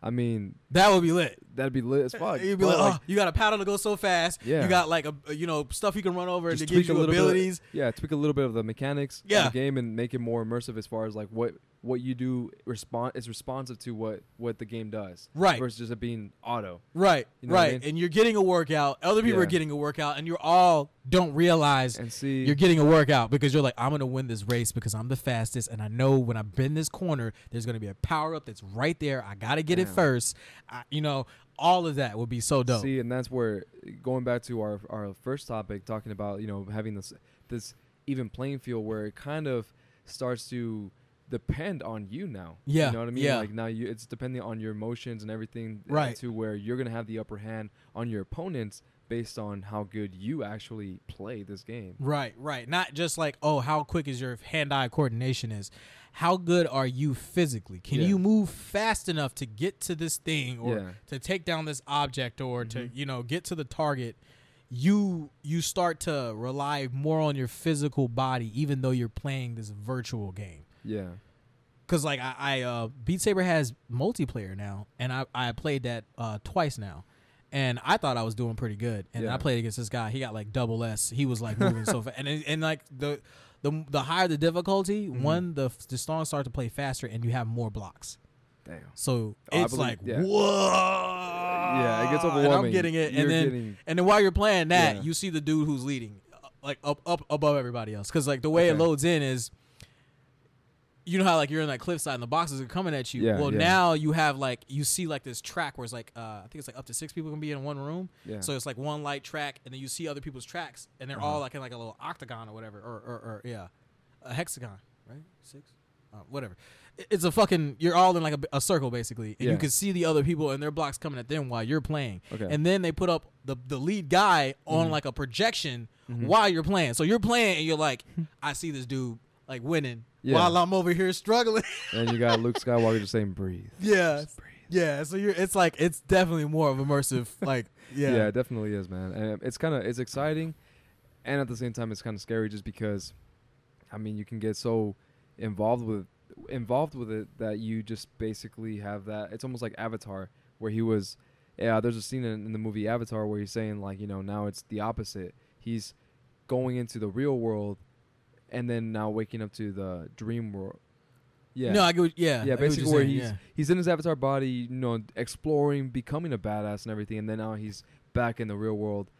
[SPEAKER 1] I mean,
[SPEAKER 2] That would be lit.
[SPEAKER 1] that'd be lit as fuck.
[SPEAKER 2] You'd be
[SPEAKER 1] But,
[SPEAKER 2] like, oh, you got a paddle to go so fast.
[SPEAKER 1] Yeah.
[SPEAKER 2] You got like a you know stuff you can run over to give
[SPEAKER 1] a
[SPEAKER 2] you
[SPEAKER 1] little
[SPEAKER 2] abilities.
[SPEAKER 1] Bit of, yeah, tweak a little bit of the mechanics
[SPEAKER 2] Yeah.
[SPEAKER 1] of the game and make it more immersive as far as like what what you do respond is responsive to what what the game does.
[SPEAKER 2] Right.
[SPEAKER 1] Versus just it being auto.
[SPEAKER 2] Right,
[SPEAKER 1] You know what I
[SPEAKER 2] right.
[SPEAKER 1] mean?
[SPEAKER 2] And you're getting a workout. Other people are getting a workout, and you all don't realize
[SPEAKER 1] And see
[SPEAKER 2] you're getting a workout because you're like, I'm gonna win this race because I'm the fastest, and I know when I bend this corner, there's gonna be a power up that's right there. I gotta get it first. I, you know, all of that would be so dope.
[SPEAKER 1] See, and that's where going back to our our first topic, talking about you know having this this even playing field where it kind of starts to depend on you now.
[SPEAKER 2] Yeah,
[SPEAKER 1] you know what I mean.
[SPEAKER 2] yeah.
[SPEAKER 1] Like now, you it's depending on your emotions and everything. uh,
[SPEAKER 2] Right.
[SPEAKER 1] To where you're gonna have the upper hand on your opponents based on how good you actually play this game.
[SPEAKER 2] Right, right. Not just like, oh, how quick is your hand-eye coordination is. How good are you physically? Can
[SPEAKER 1] Yeah.
[SPEAKER 2] you move fast enough to get to this thing or
[SPEAKER 1] Yeah.
[SPEAKER 2] to take down this object or to,
[SPEAKER 1] Mhm.
[SPEAKER 2] you know, get to the target? You you start to rely more on your physical body even though you're playing this virtual game.
[SPEAKER 1] Yeah.
[SPEAKER 2] Cause like I, I uh, Beat Saber has multiplayer now, and I I played that uh, twice now, and I thought I was doing pretty good. And
[SPEAKER 1] Yeah.
[SPEAKER 2] I played against this guy. He got like double S. He was like moving so fast, and and like the the the higher the difficulty,
[SPEAKER 1] Mhm.
[SPEAKER 2] one the the songs start to play faster, and you have more blocks.
[SPEAKER 1] Damn.
[SPEAKER 2] So
[SPEAKER 1] Oh,
[SPEAKER 2] it's
[SPEAKER 1] believe-
[SPEAKER 2] like
[SPEAKER 1] yeah.
[SPEAKER 2] whoa,
[SPEAKER 1] Yeah, it gets
[SPEAKER 2] And
[SPEAKER 1] overwhelming.
[SPEAKER 2] I'm getting it,
[SPEAKER 1] You're
[SPEAKER 2] and then
[SPEAKER 1] getting-
[SPEAKER 2] and then while you're playing that,
[SPEAKER 1] Yeah.
[SPEAKER 2] you see the dude who's leading, uh, like up up above everybody else. Because like the way it loads in is, you know how like you're in that cliffside and the boxes are coming at you.
[SPEAKER 1] Yeah,
[SPEAKER 2] well,
[SPEAKER 1] yeah.
[SPEAKER 2] now you have like you see like this track where it's like uh, I think it's like up to six people can be in one room.
[SPEAKER 1] Yeah.
[SPEAKER 2] So it's like one light track, and then you see other people's tracks, and they're
[SPEAKER 1] Uh-huh.
[SPEAKER 2] all like in like a little octagon or whatever, or or, or yeah, a hexagon, right? Six, uh, whatever. It's a fucking. You're all in like a, a circle basically, and you can see the other people and their blocks coming at them while you're playing.
[SPEAKER 1] Okay.
[SPEAKER 2] And then they put up the the lead guy on
[SPEAKER 1] Mhm.
[SPEAKER 2] like a projection
[SPEAKER 1] Mhm.
[SPEAKER 2] while you're playing. So you're playing and you're like, I see this dude like winning
[SPEAKER 1] Yeah.
[SPEAKER 2] while I'm over here struggling.
[SPEAKER 1] and you got Luke Skywalker just saying breathe.
[SPEAKER 2] yeah.
[SPEAKER 1] Breathe.
[SPEAKER 2] Yeah. So you're. It's like it's definitely more of immersive. Like yeah.
[SPEAKER 1] Yeah, it definitely is, man. And it's kind of it's exciting, and at the same time, it's kind of scary just because, I mean, you can get so involved with involved with it that you just basically have that. It's almost like Avatar, where he was. Yeah, there's a scene in, in the movie Avatar where he's saying like, you know, now it's the opposite. He's going into the real world, and then now waking up to the dream world. Yeah.
[SPEAKER 2] No, I. What, yeah.
[SPEAKER 1] Yeah, basically where
[SPEAKER 2] saying,
[SPEAKER 1] he's
[SPEAKER 2] yeah.
[SPEAKER 1] he's in his avatar body, you know, exploring, becoming a badass and everything, and then now he's back in the real world,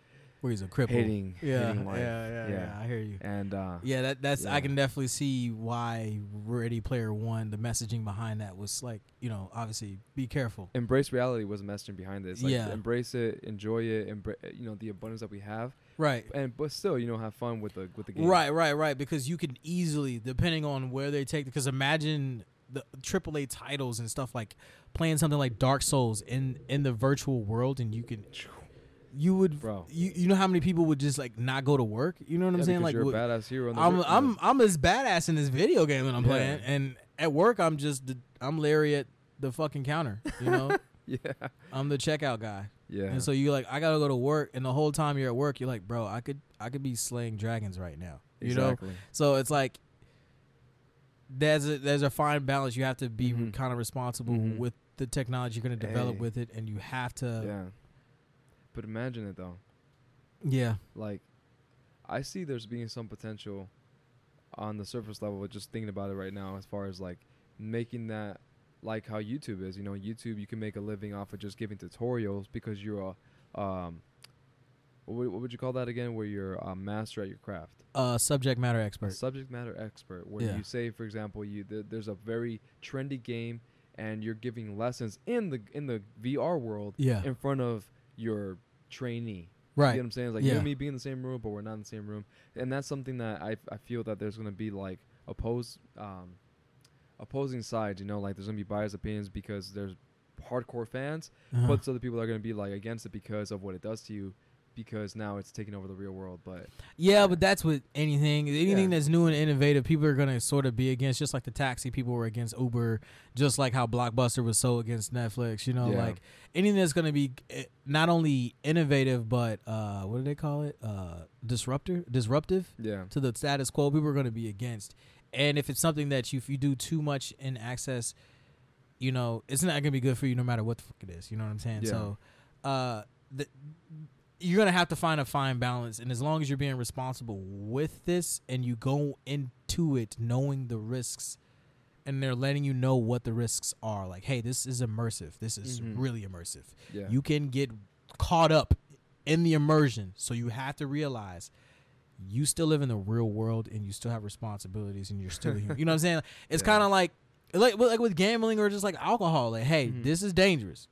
[SPEAKER 2] where he's a cripple.
[SPEAKER 1] hating,
[SPEAKER 2] yeah,
[SPEAKER 1] hating
[SPEAKER 2] yeah,
[SPEAKER 1] life.
[SPEAKER 2] yeah, yeah,
[SPEAKER 1] Yeah.
[SPEAKER 2] I hear you.
[SPEAKER 1] And uh,
[SPEAKER 2] Yeah, that that's I can definitely see why Ready Player One, the messaging behind that was like, you know, obviously be careful.
[SPEAKER 1] embrace reality was the messaging behind this. Like
[SPEAKER 2] Yeah.
[SPEAKER 1] embrace it, enjoy it, embra- you know, the abundance that we have,
[SPEAKER 2] Right.
[SPEAKER 1] and but still, you know, have fun with the with the game.
[SPEAKER 2] Right, right, right. Because you can easily, depending on where they take, because imagine the AAA titles and stuff like playing something like Dark Souls in in the virtual world, and you can, you would,
[SPEAKER 1] Bro.
[SPEAKER 2] you you know how many people would just like not go to work. You know what I'm saying? Like,
[SPEAKER 1] you're
[SPEAKER 2] would-
[SPEAKER 1] a badass hero.
[SPEAKER 2] I'm I'm I'm as badass in this video game that I'm
[SPEAKER 1] Yeah.
[SPEAKER 2] playing, and at work I'm just the, I'm Larry at the fucking counter. You know,
[SPEAKER 1] yeah,
[SPEAKER 2] I'm the checkout guy.
[SPEAKER 1] yeah.
[SPEAKER 2] And so you like, I gotta go to work, and the whole time you're at work, you're like, bro, I could, I could be slaying dragons right now. You know, so it's like there's a there's a fine balance. You have to be
[SPEAKER 1] Mhm.
[SPEAKER 2] kind of responsible
[SPEAKER 1] Mhm.
[SPEAKER 2] with the technology you're going to develop
[SPEAKER 1] Hey.
[SPEAKER 2] with it, and you have to,
[SPEAKER 1] yeah. But imagine it though.
[SPEAKER 2] yeah,
[SPEAKER 1] like I see there's being some potential on the surface level with just thinking about it right now as far as like making that like how YouTube is. You know, YouTube you can make a living off of just giving tutorials because you're a um what would, what would you call that again where you're a master at your craft.
[SPEAKER 2] uh, subject matter
[SPEAKER 1] A
[SPEAKER 2] expert.
[SPEAKER 1] subject matter expert where
[SPEAKER 2] Yeah.
[SPEAKER 1] you say for example you th- there's a very trendy game and you're giving lessons in the in the VR world
[SPEAKER 2] Yeah,
[SPEAKER 1] in front of your trainee.
[SPEAKER 2] right.
[SPEAKER 1] You know what I'm saying? It's like you
[SPEAKER 2] Yeah.
[SPEAKER 1] and me being in the same room, but we're not in the same room, and that's something that I I feel that there's gonna be like oppose um opposing sides. You know, like there's gonna be biased opinions because there's hardcore fans,
[SPEAKER 2] Uh-huh.
[SPEAKER 1] but other people are gonna be like against it because of what it does to you, because now it's taking over the real world. But
[SPEAKER 2] Yeah, but that's with anything. Anything
[SPEAKER 1] Yeah.
[SPEAKER 2] that's new and innovative, people are gonna sort of be against. Just like the taxi, people were against Uber. Just like how Blockbuster was so against Netflix. You know,
[SPEAKER 1] Yeah.
[SPEAKER 2] like anything that's gonna be eh, not only innovative but uh, what do they call it? Uh, disruptor, disruptive
[SPEAKER 1] yeah,
[SPEAKER 2] to the status quo. People are gonna be against. And if it's something that you if you do too much in access, you know, it's not gonna be good for you no matter what the fuck it is. You know what I'm saying?
[SPEAKER 1] Yeah.
[SPEAKER 2] So, uh, the, you're gonna have to find a fine balance, and as long as you're being responsible with this, and you go into it knowing the risks, and they're letting you know what the risks are, like, hey, this is immersive. This is
[SPEAKER 1] Mhm.
[SPEAKER 2] really immersive.
[SPEAKER 1] yeah,
[SPEAKER 2] You can get caught up in the immersion, so you have to realize. You still live in the real world, and you still have responsibilities, and you're still a human. You know what I'm saying? It's
[SPEAKER 1] Yeah.
[SPEAKER 2] kind of like, like, like with gambling or just like alcohol. Like, hey,
[SPEAKER 1] Mhm.
[SPEAKER 2] this is dangerous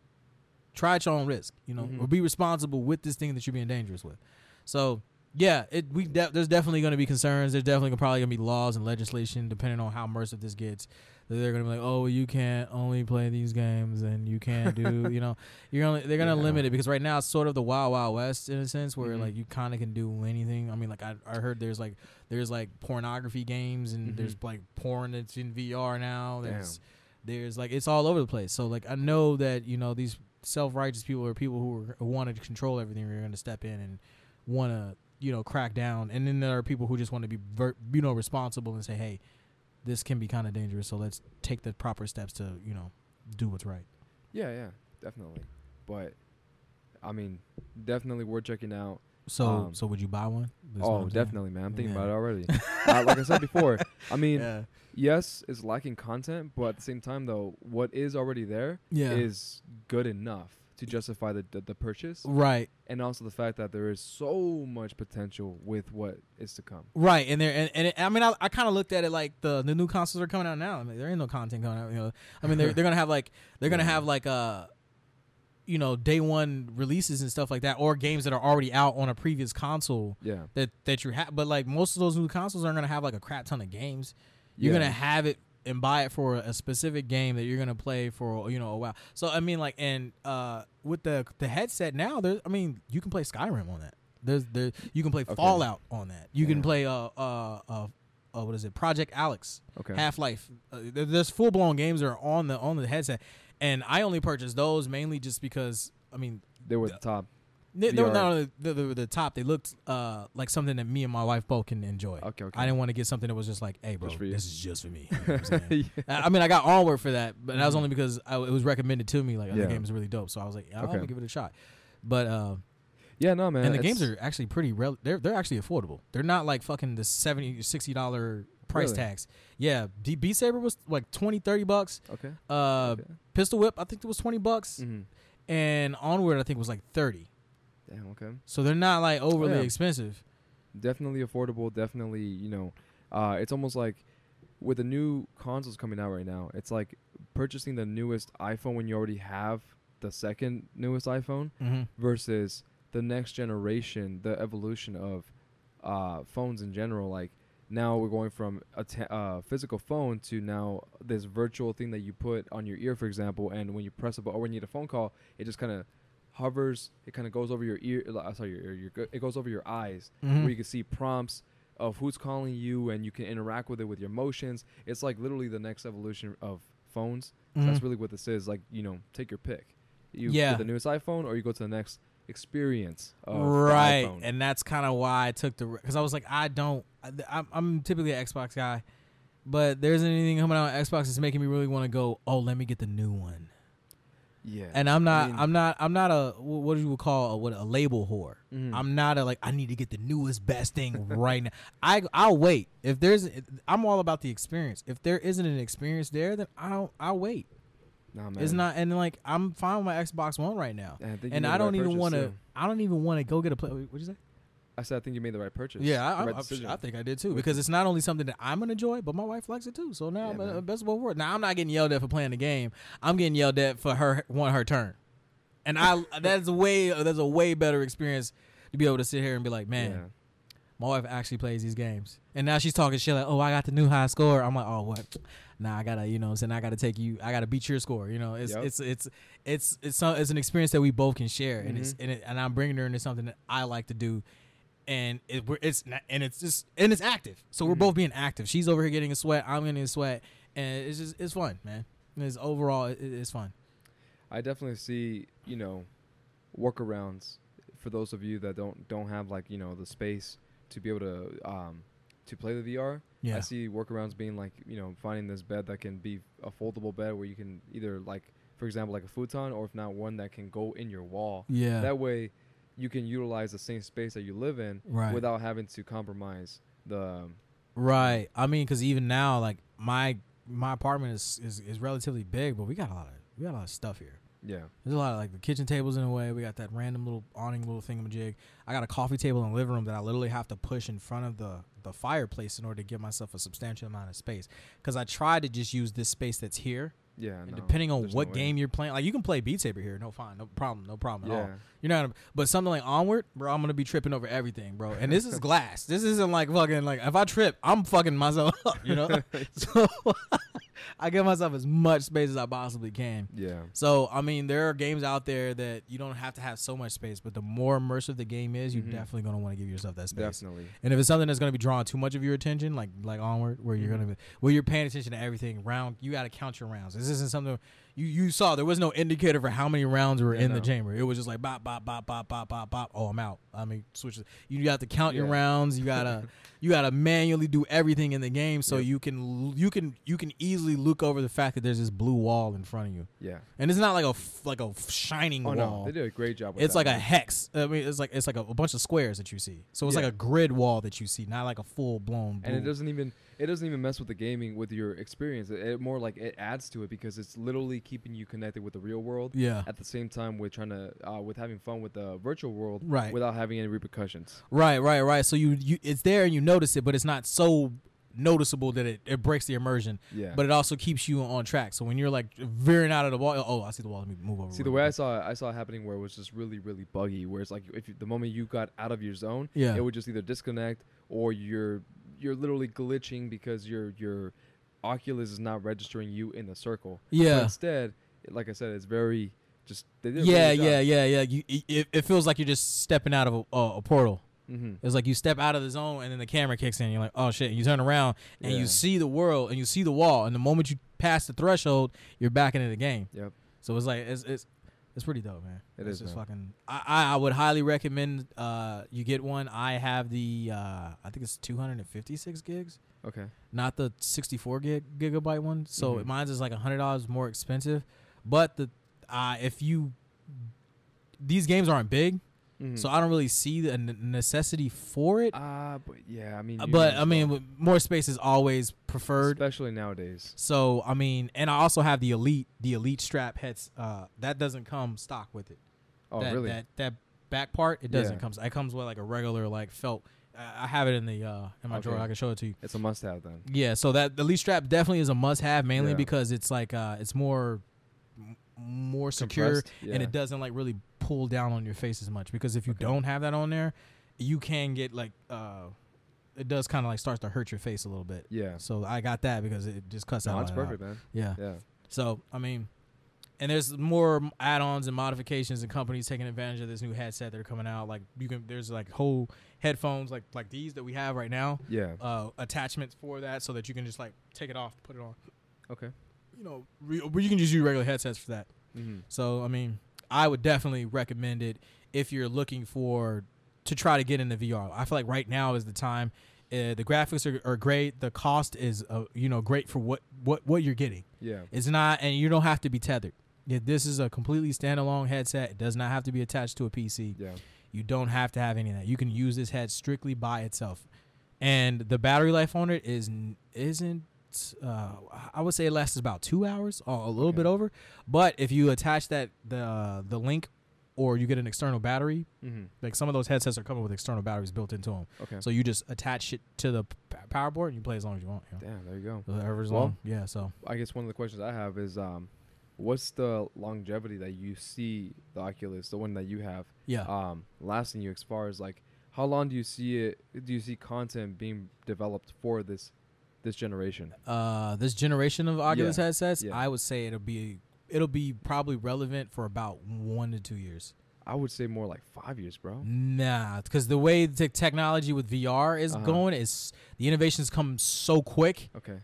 [SPEAKER 2] try at your own risk, you know,
[SPEAKER 1] Mhm.
[SPEAKER 2] or be responsible with this thing that you're being dangerous with. So yeah, it we de- there's definitely going to be concerns. There's definitely gonna, probably going to be laws and legislation depending on how immersive this gets. They're going to be like, oh, you can't only play these games and you can't do, you know, you're only they're going to
[SPEAKER 1] Yeah.
[SPEAKER 2] limit it because right now it's sort of the wild wild west in a sense where
[SPEAKER 1] Mhm.
[SPEAKER 2] like you kind of can do anything. I mean, like I I heard there's like there's like pornography games and
[SPEAKER 1] Mhm.
[SPEAKER 2] there's like porn that's in VR now.
[SPEAKER 1] Damn.
[SPEAKER 2] There's there's like it's all over the place. So like I know that you know these self righteous people or people who, are, who want to control everything are going to step in and want to you know crack down, and then there are people who just want to be ver- you know responsible and say, hey, this can be kind of dangerous, so let's take the proper steps to you know do what's right.
[SPEAKER 1] yeah, yeah, definitely. But I mean, definitely worth checking out.
[SPEAKER 2] So
[SPEAKER 1] Um,
[SPEAKER 2] so would you buy one? That's
[SPEAKER 1] oh, definitely, man. I'm thinking
[SPEAKER 2] Yeah.
[SPEAKER 1] about it already. uh, like I said before, I mean,
[SPEAKER 2] Yeah.
[SPEAKER 1] yes, it's lacking content, but at the same time, though, what is already there is
[SPEAKER 2] Yeah.
[SPEAKER 1] good enough to justify the, the the purchase,
[SPEAKER 2] right.
[SPEAKER 1] and also the fact that there is so much potential with what is to come.
[SPEAKER 2] Right, and there, and, and it, I mean, I, I kind of looked at it like the the new consoles are coming out now. I mean, there ain't no content coming out. You know, I mean, they're they're gonna have like they're gonna have like uh, you know, day one releases and stuff like that, or games that are already out on a previous console
[SPEAKER 1] Yeah,
[SPEAKER 2] that that you have. But like most of those new consoles aren't gonna have like a crap ton of games. You're
[SPEAKER 1] Yeah.
[SPEAKER 2] gonna have it and buy it for a specific game that you're gonna play for you know a while. So I mean, like, and uh, with the the headset now, there's I mean, you can play Skyrim on that. There's there you can play
[SPEAKER 1] Okay.
[SPEAKER 2] Fallout on that. You can play uh uh uh. Uh, what is it? Project Alyx,
[SPEAKER 1] Okay.
[SPEAKER 2] Half Life. Uh, there's full blown games that are on the on the headset, and I only purchased those mainly just because I mean
[SPEAKER 1] they were the top.
[SPEAKER 2] They, they were not only the, the, the top. They looked uh, like something that me and my wife both can enjoy.
[SPEAKER 1] Okay, okay.
[SPEAKER 2] I didn't want to get something that was just like, hey, bro,
[SPEAKER 1] Just for you.
[SPEAKER 2] this is just for me. You know
[SPEAKER 1] yeah.
[SPEAKER 2] I mean, I got onward for that, but that was
[SPEAKER 1] Mhm.
[SPEAKER 2] only because I, it was recommended to me. Like, oh,
[SPEAKER 1] Yeah.
[SPEAKER 2] the game is really dope, so I was like, I'm
[SPEAKER 1] Okay.
[SPEAKER 2] gonna give it a shot. But uh,
[SPEAKER 1] yeah, no, man.
[SPEAKER 2] and the games are actually pretty. Rel- they're they're actually affordable. They're not like fucking the 70 60 dollar price
[SPEAKER 1] Really?
[SPEAKER 2] tags. Yeah, D- Beat Saber was like 20, 30 bucks.
[SPEAKER 1] okay.
[SPEAKER 2] Uh,
[SPEAKER 1] okay.
[SPEAKER 2] Pistol Whip, I think it was twenty bucks,
[SPEAKER 1] hmm
[SPEAKER 2] and Onward, I think was like thirty.
[SPEAKER 1] Damn. Okay.
[SPEAKER 2] So they're not like overly
[SPEAKER 1] Yeah.
[SPEAKER 2] expensive.
[SPEAKER 1] definitely affordable definitely you know uh, it's almost like with the new consoles coming out right now it's like purchasing the newest iphone when you already have the second newest iphone
[SPEAKER 2] Mm-hmm.
[SPEAKER 1] versus the next generation the evolution of uh, phones in general like now we're going from a ta- uh, physical phone to now this virtual thing that you put on your ear for example and when you press a button or when you get a phone call it just kind of hovers it kind of goes over your ear uh, sorry your ear your, it goes over your eyes
[SPEAKER 2] Mm-hmm.
[SPEAKER 1] where you can see prompts of who's calling you and you can interact with it with your motions. It's like literally the next evolution of phones. So That's really what this is. Like, you know, take your pick. You
[SPEAKER 2] Yeah.
[SPEAKER 1] get the newest iPhone or you go to the next experience of
[SPEAKER 2] right, and that's kind of why I took the because I was like, I don't. I, I'm, I'm typically an Xbox guy, but there's anything coming out on Xbox that's making me really want to go. Oh, let me get the new one.
[SPEAKER 1] Yeah.
[SPEAKER 2] And I'm not.
[SPEAKER 1] I mean-
[SPEAKER 2] I'm not. I'm not a what do you would call a, what a label whore.
[SPEAKER 1] Mhm.
[SPEAKER 2] I'm not a like. I need to get the newest best thing right now. I I'll wait if there's. I'm all about the experience. If there isn't an experience there, then I'll I'll wait.
[SPEAKER 1] nah, man.
[SPEAKER 2] It's not and like I'm fine with my Xbox One right now,
[SPEAKER 1] And I,
[SPEAKER 2] and I don't even want to. I don't even want to go get a play. What'd you say?
[SPEAKER 1] I said I think you made the right purchase.
[SPEAKER 2] Yeah, I,
[SPEAKER 1] right
[SPEAKER 2] I. I think I did too because it's not only something that I'm gonna enjoy, but my wife likes it too. So now
[SPEAKER 1] Yeah,
[SPEAKER 2] I'm
[SPEAKER 1] man.
[SPEAKER 2] uh, best of both worlds. Now I'm not getting yelled at for playing the game. I'm getting yelled at for her wanting her turn, and I that's a way that's a way better experience to be able to sit here and be like, man,
[SPEAKER 1] Yeah.
[SPEAKER 2] My wife actually plays these games, and now she's talking shit like, "Oh, I got the new high score." I'm like, "Oh, what? Nah, I gotta, you know, saying I gotta take you. I gotta beat your score. You know, it's
[SPEAKER 1] Yep.
[SPEAKER 2] it's it's it's it's some, it's an experience that we both can share, and it's
[SPEAKER 1] Mhm.
[SPEAKER 2] and, it, and I'm bringing her into something that I like to do, and it we're, it's not, and it's just and it's active. So we're
[SPEAKER 1] Mhm.
[SPEAKER 2] both being active. She's over here getting a sweat. I'm getting a sweat, and it's just it's fun, man. It's overall it, it's fun.
[SPEAKER 1] I definitely see, you know, workarounds for those of you that don't don't have like you know the space to be able to um to play the VR.
[SPEAKER 2] Yeah.
[SPEAKER 1] I see workarounds being like you know finding this bed that can be a foldable bed where you can either like for example like a futon or if not one that can go in your wall.
[SPEAKER 2] Yeah.
[SPEAKER 1] That way, you can utilize the same space that you live in
[SPEAKER 2] Right.
[SPEAKER 1] without having to compromise the.
[SPEAKER 2] Um, right. I mean, because even now, like my my apartment is, is is relatively big, but we got a lot of we got a lot of stuff here.
[SPEAKER 1] Yeah.
[SPEAKER 2] There's a lot of like the kitchen tables in a way. We got that random little awning little thingamajig. I got a coffee table in the living room that I literally have to push in front of the the fireplace in order to give myself a substantial amount of space. Because I tried to just use this space that's here.
[SPEAKER 1] Yeah.
[SPEAKER 2] And
[SPEAKER 1] no,
[SPEAKER 2] depending on what
[SPEAKER 1] no way.
[SPEAKER 2] game you're playing, like you can play Beat Saber here, no fine, no problem, no problem at all. You're not, gonna, but something like Onward, bro, I'm gonna be tripping over everything, bro. And this is glass. This isn't like fucking like if I trip, I'm fucking myself up, you know. so I give myself as much space as I possibly can.
[SPEAKER 1] Yeah.
[SPEAKER 2] So I mean, there are games out there that you don't have to have so much space, but the more immersive the game is, you're
[SPEAKER 1] Mhm.
[SPEAKER 2] definitely gonna want to give yourself that space.
[SPEAKER 1] Definitely.
[SPEAKER 2] And if it's something that's going to be drawing too much of your attention, like like onward, where you're
[SPEAKER 1] Mhm.
[SPEAKER 2] going to be, where you're paying attention to everything round, you got to count your rounds. This isn't something you you saw. There was no indicator for how many rounds were
[SPEAKER 1] Yeah,
[SPEAKER 2] in the chamber. It was just like bop bop bop bop bop bop bop. Oh, I'm out. I mean, switch. You got to count your rounds. You gotta you gotta manually do everything in the game so
[SPEAKER 1] Yep.
[SPEAKER 2] you can you can you can easily look over the fact that there's this blue wall in front of you,
[SPEAKER 1] Yeah.
[SPEAKER 2] and it's not like a like a shining
[SPEAKER 1] Oh
[SPEAKER 2] wall.
[SPEAKER 1] no, they did a great job. with
[SPEAKER 2] It's like a hex. I mean, it's like it's like a, a bunch of squares that you see. So it's
[SPEAKER 1] Yeah.
[SPEAKER 2] like a grid wall that you see, not like a full blown.
[SPEAKER 1] and it doesn't even it doesn't even mess with the gaming with your experience. It, it more like it adds to it because it's literally keeping you connected with the real world
[SPEAKER 2] Yeah.
[SPEAKER 1] at the same time with trying to uh, with having fun with the virtual world
[SPEAKER 2] Right.
[SPEAKER 1] without having any repercussions.
[SPEAKER 2] Right. Right. Right. So you you it's there and you notice it, but it's not so noticeable that it, it breaks the immersion.
[SPEAKER 1] Yeah.
[SPEAKER 2] But it also keeps you on track. So when you're like veering out of the wall, oh, I see the wall. Let me move over.
[SPEAKER 1] See the way I saw it, I saw it happening where it was just really really buggy. Where it's like if you, the moment you got out of your zone,
[SPEAKER 2] Yeah.
[SPEAKER 1] it would just either disconnect or you're you're literally glitching because your your Oculus is not registering you in the circle. But
[SPEAKER 2] Yeah.
[SPEAKER 1] instead, like I said, it's very just
[SPEAKER 2] Yeah.
[SPEAKER 1] really good
[SPEAKER 2] Yeah. Yeah. Yeah. You, it, it feels like you're just stepping out of a, a, a portal.
[SPEAKER 1] Mm-hmm.
[SPEAKER 2] It's like you step out of the zone and then the camera kicks in. You're like, oh shit. You turn around and
[SPEAKER 1] Yeah.
[SPEAKER 2] you see the world and you see the wall. And the moment you pass the threshold, you're back into the game.
[SPEAKER 1] Yep.
[SPEAKER 2] So it's like it's it's it's pretty dope, man.
[SPEAKER 1] It
[SPEAKER 2] it's
[SPEAKER 1] is,
[SPEAKER 2] just
[SPEAKER 1] man.
[SPEAKER 2] fucking. I, I would highly recommend uh you get one. I have the uh I think it's 256 gigs,
[SPEAKER 1] Okay.
[SPEAKER 2] not the 64 gig gigabyte one. So
[SPEAKER 1] Mhm.
[SPEAKER 2] mine's is like hundred dollars more expensive, but the uh if you these games aren't big,
[SPEAKER 1] Mhm.
[SPEAKER 2] so I don't really see the necessity for it.
[SPEAKER 1] Ah, but yeah, I mean,
[SPEAKER 2] Uh, but I mean,
[SPEAKER 1] well.
[SPEAKER 2] more space is always preferred.
[SPEAKER 1] especially nowadays.
[SPEAKER 2] So I mean, and I also have the elite, the elite strap heads. Uh, that doesn't come stock with it.
[SPEAKER 1] Oh,
[SPEAKER 2] that,
[SPEAKER 1] really?
[SPEAKER 2] That that back part, it doesn't
[SPEAKER 1] Yeah.
[SPEAKER 2] come. It comes with like a regular like felt. I have it in the uh in my drawer. I can show it to you.
[SPEAKER 1] it's a must-have then.
[SPEAKER 2] Yeah, so that the elite strap definitely is a must have, mainly
[SPEAKER 1] Yeah.
[SPEAKER 2] because it's like uh it's more m- more secure
[SPEAKER 1] Compressed?
[SPEAKER 2] and it doesn't like really pull down on your face as much. Because if you
[SPEAKER 1] Okay.
[SPEAKER 2] don't have that on there, you can get like uh it does kind of like starts to hurt your face a little bit.
[SPEAKER 1] Yeah.
[SPEAKER 2] So I got that because it just cuts
[SPEAKER 1] No,
[SPEAKER 2] out.
[SPEAKER 1] that's
[SPEAKER 2] all that out.
[SPEAKER 1] perfect, man.
[SPEAKER 2] Yeah.
[SPEAKER 1] Yeah.
[SPEAKER 2] So I mean, and there's more add-ons and modifications and companies taking advantage of this new headset that are coming out. Like you can, there's like whole headphones like like these that we have right now.
[SPEAKER 1] Yeah.
[SPEAKER 2] Uh, attachments for that so that you can just like take it off, put it on.
[SPEAKER 1] Okay.
[SPEAKER 2] You know, re- but you can just use regular headsets for that.
[SPEAKER 1] Mm-hmm.
[SPEAKER 2] So I mean, I would definitely recommend it if you're looking for to try to get into VR. I feel like right now is the time. Uh, the graphics are, are great. The cost is uh, you know great for what what what you're getting.
[SPEAKER 1] Yeah.
[SPEAKER 2] It's not, and you don't have to be tethered. Yeah, this is a completely standalone headset. It does not have to be attached to a PC.
[SPEAKER 1] Yeah.
[SPEAKER 2] You don't have to have any of that. You can use this head strictly by itself, and the battery life on it is n- Uh, I would say it lasts about two hours, or a little
[SPEAKER 1] Okay.
[SPEAKER 2] bit over. But if you attach that the uh, the link, or you get an external battery,
[SPEAKER 1] Mm-hmm.
[SPEAKER 2] like some of those headsets are coming with external batteries built into them.
[SPEAKER 1] Okay.
[SPEAKER 2] So you just attach it to the p- power board and you play as long as you want. You know?
[SPEAKER 1] Damn. There you go.
[SPEAKER 2] Whatever's
[SPEAKER 1] Well-
[SPEAKER 2] long. Yeah. So
[SPEAKER 1] I guess one of the questions I have is, um, what's the longevity that you see the Oculus, the one that you have,
[SPEAKER 2] yeah.
[SPEAKER 1] um, lasting you as far as like How long do you see it? Do you see content being developed for this this generation?
[SPEAKER 2] Uh, this generation of Oculus
[SPEAKER 1] Yeah,
[SPEAKER 2] headsets,
[SPEAKER 1] yeah.
[SPEAKER 2] I would say it'll be it'll be probably relevant for about one to two years.
[SPEAKER 1] I would say more like five years, bro.
[SPEAKER 2] Nah, because the way the technology with VR is
[SPEAKER 1] Uh-huh.
[SPEAKER 2] going is the innovations come so quick.
[SPEAKER 1] Okay.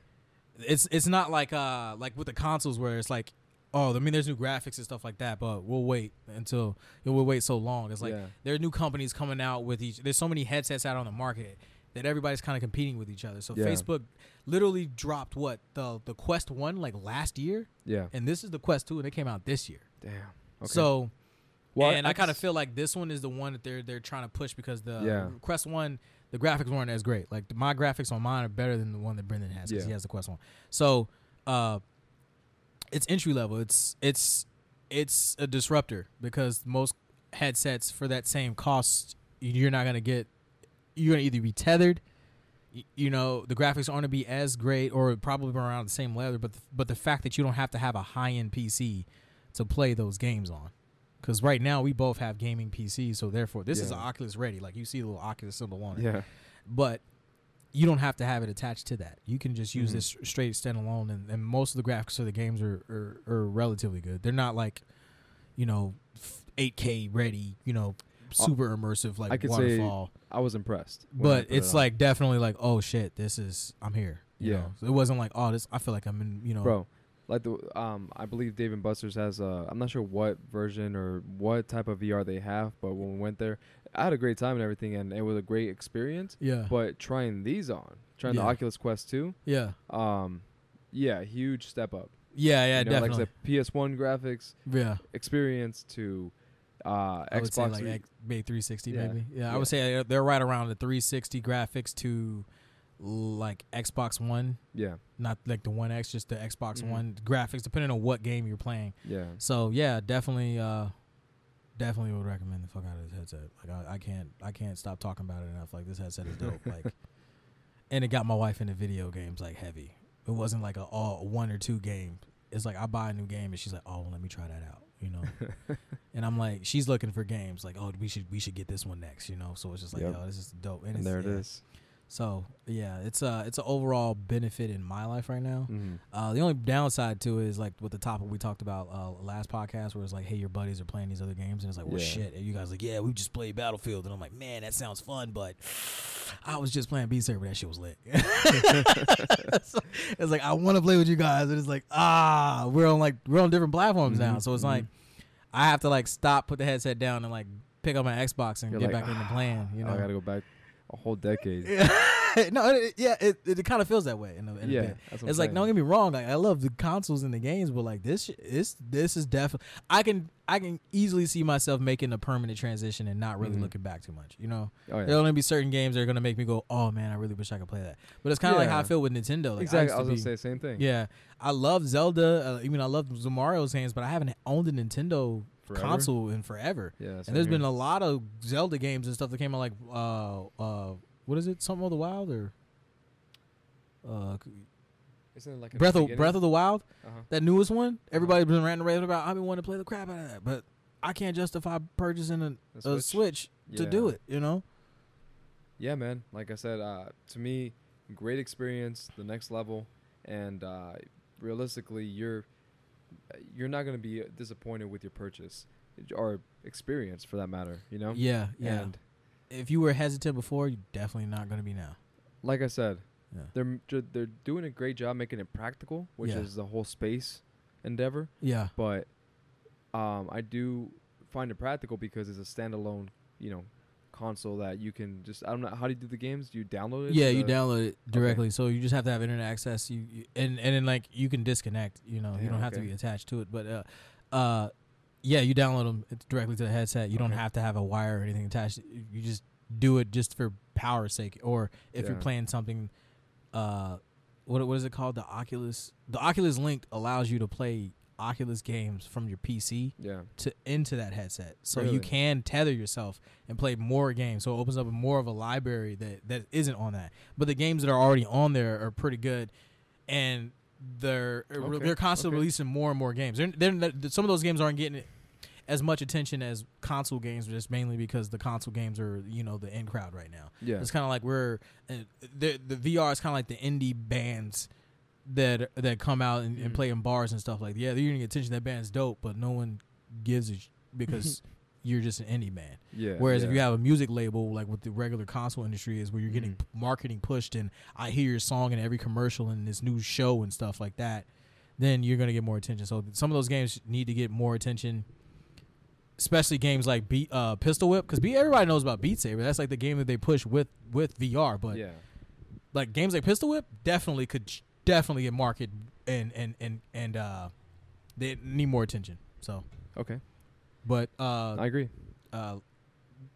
[SPEAKER 2] It's it's not like uh like with the consoles where it's like oh I mean there's new graphics and stuff like that, but we'll wait until we'll wait so long. It's like
[SPEAKER 1] yeah.
[SPEAKER 2] there are new companies coming out with each. There's so many headsets out on the market that everybody's kind of competing with each other. So
[SPEAKER 1] Yeah.
[SPEAKER 2] Facebook literally dropped what the the Quest One like last year,
[SPEAKER 1] Yeah.
[SPEAKER 2] and this is the Quest Two, and they came out this year.
[SPEAKER 1] Damn. Okay.
[SPEAKER 2] So
[SPEAKER 1] Well,
[SPEAKER 2] and I, kind of feel like this one is the one that they're they're trying to push because the
[SPEAKER 1] Yeah.
[SPEAKER 2] Quest One the graphics weren't as great. Like the, my graphics on mine are better than the one that Brendan has because he has the Quest One. So uh, it's entry level. It's it's it's a disruptor because most headsets for that same cost you're not gonna get. You're gonna either be tethered. y- You know the graphics aren't gonna be as great, or probably around the same level. But the, but the fact that you don't have to have a high end PC to play those games on, because right now we both have gaming PCs, so therefore this is an Oculus ready. Like you see the little Oculus symbol on it
[SPEAKER 1] Yeah.
[SPEAKER 2] but you don't have to have it attached to that. You can just use
[SPEAKER 1] Mhm.
[SPEAKER 2] this straight standalone, and, and most of the graphics of the games are, are, are relatively good. They're not like, you know, 8K ready, you know, super immersive like
[SPEAKER 1] I could say
[SPEAKER 2] waterfall.
[SPEAKER 1] I was impressed.
[SPEAKER 2] but
[SPEAKER 1] put it
[SPEAKER 2] it's like definitely like, oh shit, this is I'm here. you
[SPEAKER 1] Yeah.
[SPEAKER 2] know? So it wasn't like, oh, this. I feel like I'm in, you know,
[SPEAKER 1] bro. Like the um, I believe Dave and Buster's has uh, I'm not sure what version or what type of VR they have, but when we went there, I had a great time and everything, and it was a great experience.
[SPEAKER 2] Yeah,
[SPEAKER 1] But trying these on, trying
[SPEAKER 2] Yeah.
[SPEAKER 1] the Oculus Quest 2,
[SPEAKER 2] yeah,
[SPEAKER 1] um, yeah, huge step up.
[SPEAKER 2] yeah, yeah,
[SPEAKER 1] you know,
[SPEAKER 2] definitely.
[SPEAKER 1] Like the PS1 graphics
[SPEAKER 2] yeah,
[SPEAKER 1] experience to uh,
[SPEAKER 2] I would say
[SPEAKER 1] Xbox.
[SPEAKER 2] like X- maybe 360,
[SPEAKER 1] Yeah.
[SPEAKER 2] maybe. Yeah, I would say they're- they're right around the 360 graphics to like Xbox One.
[SPEAKER 1] yeah,
[SPEAKER 2] not like the One X, just the Xbox
[SPEAKER 1] Mhm.
[SPEAKER 2] One graphics, depending on what game you're playing.
[SPEAKER 1] yeah,
[SPEAKER 2] So yeah, definitely, uh, definitely would recommend the fuck out of this headset. Like I, I can't, I can't stop talking about it enough. Like this headset is dope. like, and it got my wife into video games like heavy. It wasn't like a all one or two game. It's like I buy a new game and she's like, oh, let me try that out. You know, and I'm like, she's looking for games like, oh, we should we should get this one next. You know, so it's just like,
[SPEAKER 1] Yep.
[SPEAKER 2] yo, this is dope.
[SPEAKER 1] and
[SPEAKER 2] it's-
[SPEAKER 1] there it
[SPEAKER 2] yeah.
[SPEAKER 1] is.
[SPEAKER 2] So yeah, it's a it's an overall benefit in my life right now.
[SPEAKER 1] Mhm.
[SPEAKER 2] Uh, the only downside to it is like with the topic we talked about uh, last podcast, where it's like, hey, your buddies are playing these other games, and it's like, well,
[SPEAKER 1] Yeah.
[SPEAKER 2] shit. And you guys like, yeah, we just played Battlefield, and I'm like, man, that sounds fun, but I was just playing Beat Saber. That shit was lit. So, it's like I want to play with you guys, and it's like, ah, we're on like we're on different platforms now,
[SPEAKER 1] Mhm,
[SPEAKER 2] so it's
[SPEAKER 1] mhm.
[SPEAKER 2] like I have to like stop, put the headset down, and like pick up my Xbox and
[SPEAKER 1] You're
[SPEAKER 2] get
[SPEAKER 1] like,
[SPEAKER 2] back into playing. You know, I
[SPEAKER 1] gotta go back a whole decade.
[SPEAKER 2] no, it, yeah, it, it kind of feels that way. In a, in a
[SPEAKER 1] yeah,
[SPEAKER 2] bit.
[SPEAKER 1] that's what
[SPEAKER 2] It's like
[SPEAKER 1] saying.
[SPEAKER 2] don't get me wrong, like I love the consoles and the games, but like this, this, this is definitely. I can, I can easily see myself making a permanent transition and not really
[SPEAKER 1] Mhm.
[SPEAKER 2] looking back too much. You know,
[SPEAKER 1] Oh, yeah.
[SPEAKER 2] there'll only be certain games that are gonna make me go, "Oh man, I really wish I could play that." But it's kind of like how I feel with Nintendo. Like,
[SPEAKER 1] exactly.
[SPEAKER 2] I,
[SPEAKER 1] I, was gonna say the same thing.
[SPEAKER 2] yeah, I love Zelda. Uh, I mean, I love Mario's games, but I haven't owned a Nintendo
[SPEAKER 1] Forever?
[SPEAKER 2] console in forever.
[SPEAKER 1] Yeah,
[SPEAKER 2] And there's been a lot of Zelda games and stuff that came out like uh uh what is it? Something of the Wild or uh
[SPEAKER 1] Isn't it like
[SPEAKER 2] Breath of? Breath of the Wild,
[SPEAKER 1] Uh-huh.
[SPEAKER 2] that newest one. Everybody's been ranting raving about. I've been wanting to play the crap out of that, but I can't justify purchasing a,
[SPEAKER 1] The
[SPEAKER 2] a Switch to do it. You know?
[SPEAKER 1] Yeah, man. Like I said, uh, to me, great experience, the next level, and uh, realistically, you're you're not gonna be disappointed with your purchase or experience, for that matter. You know.
[SPEAKER 2] Yeah, yeah.
[SPEAKER 1] And
[SPEAKER 2] if you were hesitant before, you're definitely not going to be now.
[SPEAKER 1] like I said,
[SPEAKER 2] Yeah.
[SPEAKER 1] they're they're doing a great job making it practical, which
[SPEAKER 2] Yeah.
[SPEAKER 1] is the whole space endeavor.
[SPEAKER 2] Yeah,
[SPEAKER 1] But um, I do find it practical because it's a standalone, you know, console that you can just. I don't know how do you do the games? Do you download it?
[SPEAKER 2] yeah. You
[SPEAKER 1] the-
[SPEAKER 2] download it directly, so you just have to have internet access. You, you and and then like you can disconnect. You know, you don't have to be attached to it. But uh, uh, yeah, you download them directly to the headset. You don't have to have a wire or anything attached. You just do it just for power's sake, or if you're playing something. Uh, what what is it called? The Oculus. The Oculus Link allows you to play Oculus games from your PC
[SPEAKER 1] Yeah. to
[SPEAKER 2] to into that headset, so
[SPEAKER 1] Really?
[SPEAKER 2] you can tether yourself and play more games. So it opens up more of a library that that isn't on that. But the games that are already on there are pretty good, and they're
[SPEAKER 1] Okay,
[SPEAKER 2] they're constantly
[SPEAKER 1] okay.
[SPEAKER 2] releasing more and more games. They're, they're some of those games aren't getting as much attention as console games, just mainly because the console games are you know the in crowd right now.
[SPEAKER 1] Yeah.
[SPEAKER 2] It's kind of like we're uh, the the VR is kind of like the indie bands that that come out and, and
[SPEAKER 1] Mhm.
[SPEAKER 2] play in bars and stuff like. Yeah, they're getting attention. That band's dope, but no one gives a sh- because you're just an indie band.
[SPEAKER 1] Yeah.
[SPEAKER 2] Whereas
[SPEAKER 1] yeah.
[SPEAKER 2] if you have a music label like what the regular console industry is, where you're getting
[SPEAKER 1] Mhm.
[SPEAKER 2] marketing pushed and I hear your song in every commercial and this new show and stuff like that, then you're gonna get more attention. So some of those games need to get more attention, especially games like Beat, uh, Pistol Whip, because everybody knows about Beat Saber. That's like the game that they push with with VR. But
[SPEAKER 1] yeah.
[SPEAKER 2] like games like Pistol Whip definitely could sh- definitely get market and and and and uh, they need more attention. So,
[SPEAKER 1] Okay.
[SPEAKER 2] but uh,
[SPEAKER 1] I agree.
[SPEAKER 2] uh,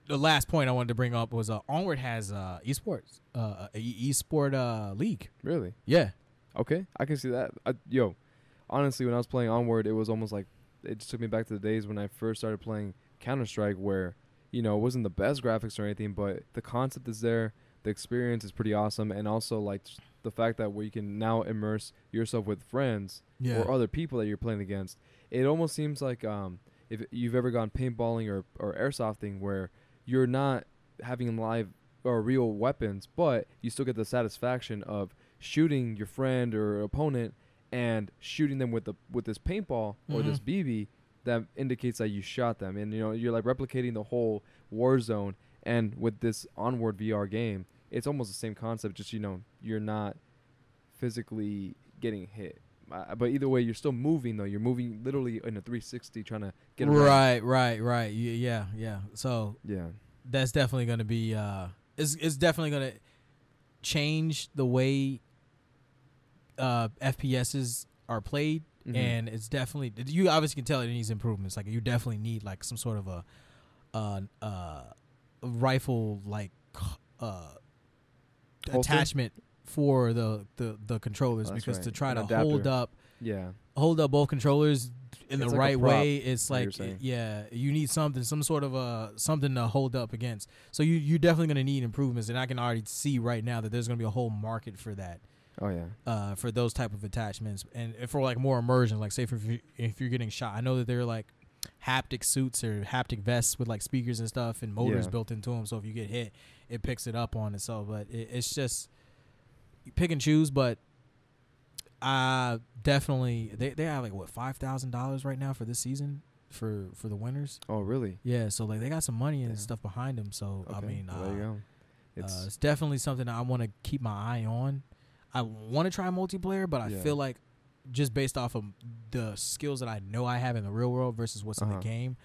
[SPEAKER 2] the last point I wanted to bring up was uh, Onward has uh, esports, uh, a e- esport uh, league.
[SPEAKER 1] Really.
[SPEAKER 2] Yeah,
[SPEAKER 1] Okay, I can see that. I, yo, honestly, when I was playing Onward, it was almost like it just took me back to the days when I first started playing Counter Strike, where you know it wasn't the best graphics or anything, but the concept is there, the experience is pretty awesome, and also like the fact that where you can now immerse yourself with friends
[SPEAKER 2] yeah,
[SPEAKER 1] or other people that you're playing against. It almost seems like um, if you've ever gone paintballing or or airsofting, where you're not having live or real weapons, but you still get the satisfaction of shooting your friend or opponent and shooting them with the with this paintball or this BB that indicates that you shot them, and you know you're like replicating the whole war zone. And with this onward VR game, it's almost the same concept, just you know you're not physically getting hit. Uh, but either way, you're still moving though. You're moving literally in a 360, trying to get around.
[SPEAKER 2] right, right, right. Y- Yeah, yeah. So
[SPEAKER 1] Yeah.
[SPEAKER 2] that's definitely going to be. Uh, it's it's definitely going to change the way uh, FPSs are played,
[SPEAKER 1] Mhm.
[SPEAKER 2] and it's definitely you obviously can tell it needs improvements. Like you definitely need like some sort of a uh, uh, rifle like uh,
[SPEAKER 1] Holster?
[SPEAKER 2] attachment for the the, the controllers
[SPEAKER 1] Oh,
[SPEAKER 2] because
[SPEAKER 1] right.
[SPEAKER 2] to try
[SPEAKER 1] An
[SPEAKER 2] to hold up
[SPEAKER 1] yeah.
[SPEAKER 2] hold up both controllers in
[SPEAKER 1] It's
[SPEAKER 2] the
[SPEAKER 1] like
[SPEAKER 2] right
[SPEAKER 1] prop,
[SPEAKER 2] way it's like
[SPEAKER 1] saying.
[SPEAKER 2] yeah you need something some sort of a something to hold up against so you you're definitely going to need improvements and i can already see right now that there's going to be a whole market for that
[SPEAKER 1] Oh yeah.
[SPEAKER 2] uh, for those type of attachments and for like more immersion like say if, you, if you're getting shot i know that they're like haptic suits or haptic vests with like speakers and stuff and motors
[SPEAKER 1] Yeah.
[SPEAKER 2] built into them so if you get hit it picks it up on it so but it, it's just pick and choose but I definitely they, they have like what five thousand dollars right now for this season for for the winners
[SPEAKER 1] Oh really?
[SPEAKER 2] yeah so like they got some money and
[SPEAKER 1] Yeah.
[SPEAKER 2] stuff behind them so i mean
[SPEAKER 1] well, there you
[SPEAKER 2] uh,
[SPEAKER 1] go. It's
[SPEAKER 2] uh, it's definitely something that I want to keep my eye on. I want to try multiplayer, but I
[SPEAKER 1] Yeah.
[SPEAKER 2] feel like just based off of the skills that I know I have in the real world versus what's in
[SPEAKER 1] Uh-huh.
[SPEAKER 2] the game,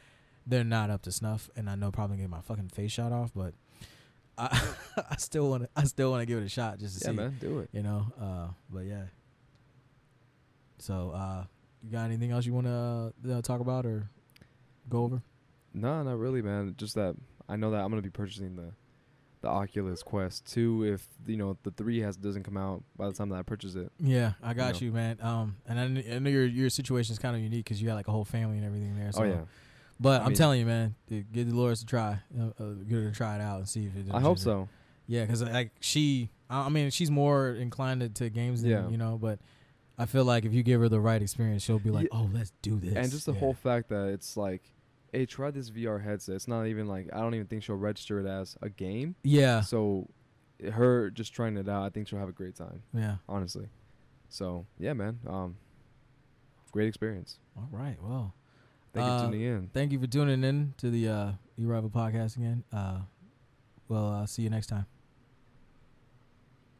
[SPEAKER 2] they're not up to snuff. And I know probably get my fucking face shot off, but I I still want to I still want to give it a shot just to see.
[SPEAKER 1] yeah,
[SPEAKER 2] see,
[SPEAKER 1] man. Do it.
[SPEAKER 2] you know. Uh, but yeah. So, uh, you got anything else you want to uh, talk about or go over?
[SPEAKER 1] No, not really, man. Just that I know that I'm gonna be purchasing the the Oculus Quest 2 if you know the three has doesn't come out by the time that I purchase it.
[SPEAKER 2] Yeah, I got
[SPEAKER 1] know.
[SPEAKER 2] you, man. Um, and I, kn- I know your your situation is kind of unique because you got like a whole family and everything there. So
[SPEAKER 1] oh yeah.
[SPEAKER 2] But
[SPEAKER 1] I
[SPEAKER 2] I'm
[SPEAKER 1] mean-
[SPEAKER 2] telling you, man, dude, give Dolores a try. Uh, uh, get her to try it out and see if it.
[SPEAKER 1] I hope
[SPEAKER 2] her-
[SPEAKER 1] so.
[SPEAKER 2] Yeah, because like she, I I mean, she's more inclined to, to games than
[SPEAKER 1] Yeah.
[SPEAKER 2] you know. But I feel like if you give her the right experience, she'll be like,
[SPEAKER 1] Yeah.
[SPEAKER 2] "Oh, let's do this."
[SPEAKER 1] And just the
[SPEAKER 2] Yeah.
[SPEAKER 1] whole fact that it's like, hey, try this VR headset. It's not even like I don't even think she'll register it as a game.
[SPEAKER 2] Yeah,
[SPEAKER 1] So, her just trying it out, I think she'll have a great time.
[SPEAKER 2] yeah.
[SPEAKER 1] Honestly. So yeah, man. Um, great experience.
[SPEAKER 2] All right. Well,
[SPEAKER 1] Thank you
[SPEAKER 2] Uh,
[SPEAKER 1] for tuning in.
[SPEAKER 2] thank you for tuning in to the uh, E Rival podcast again. Uh, well, uh, see you next time.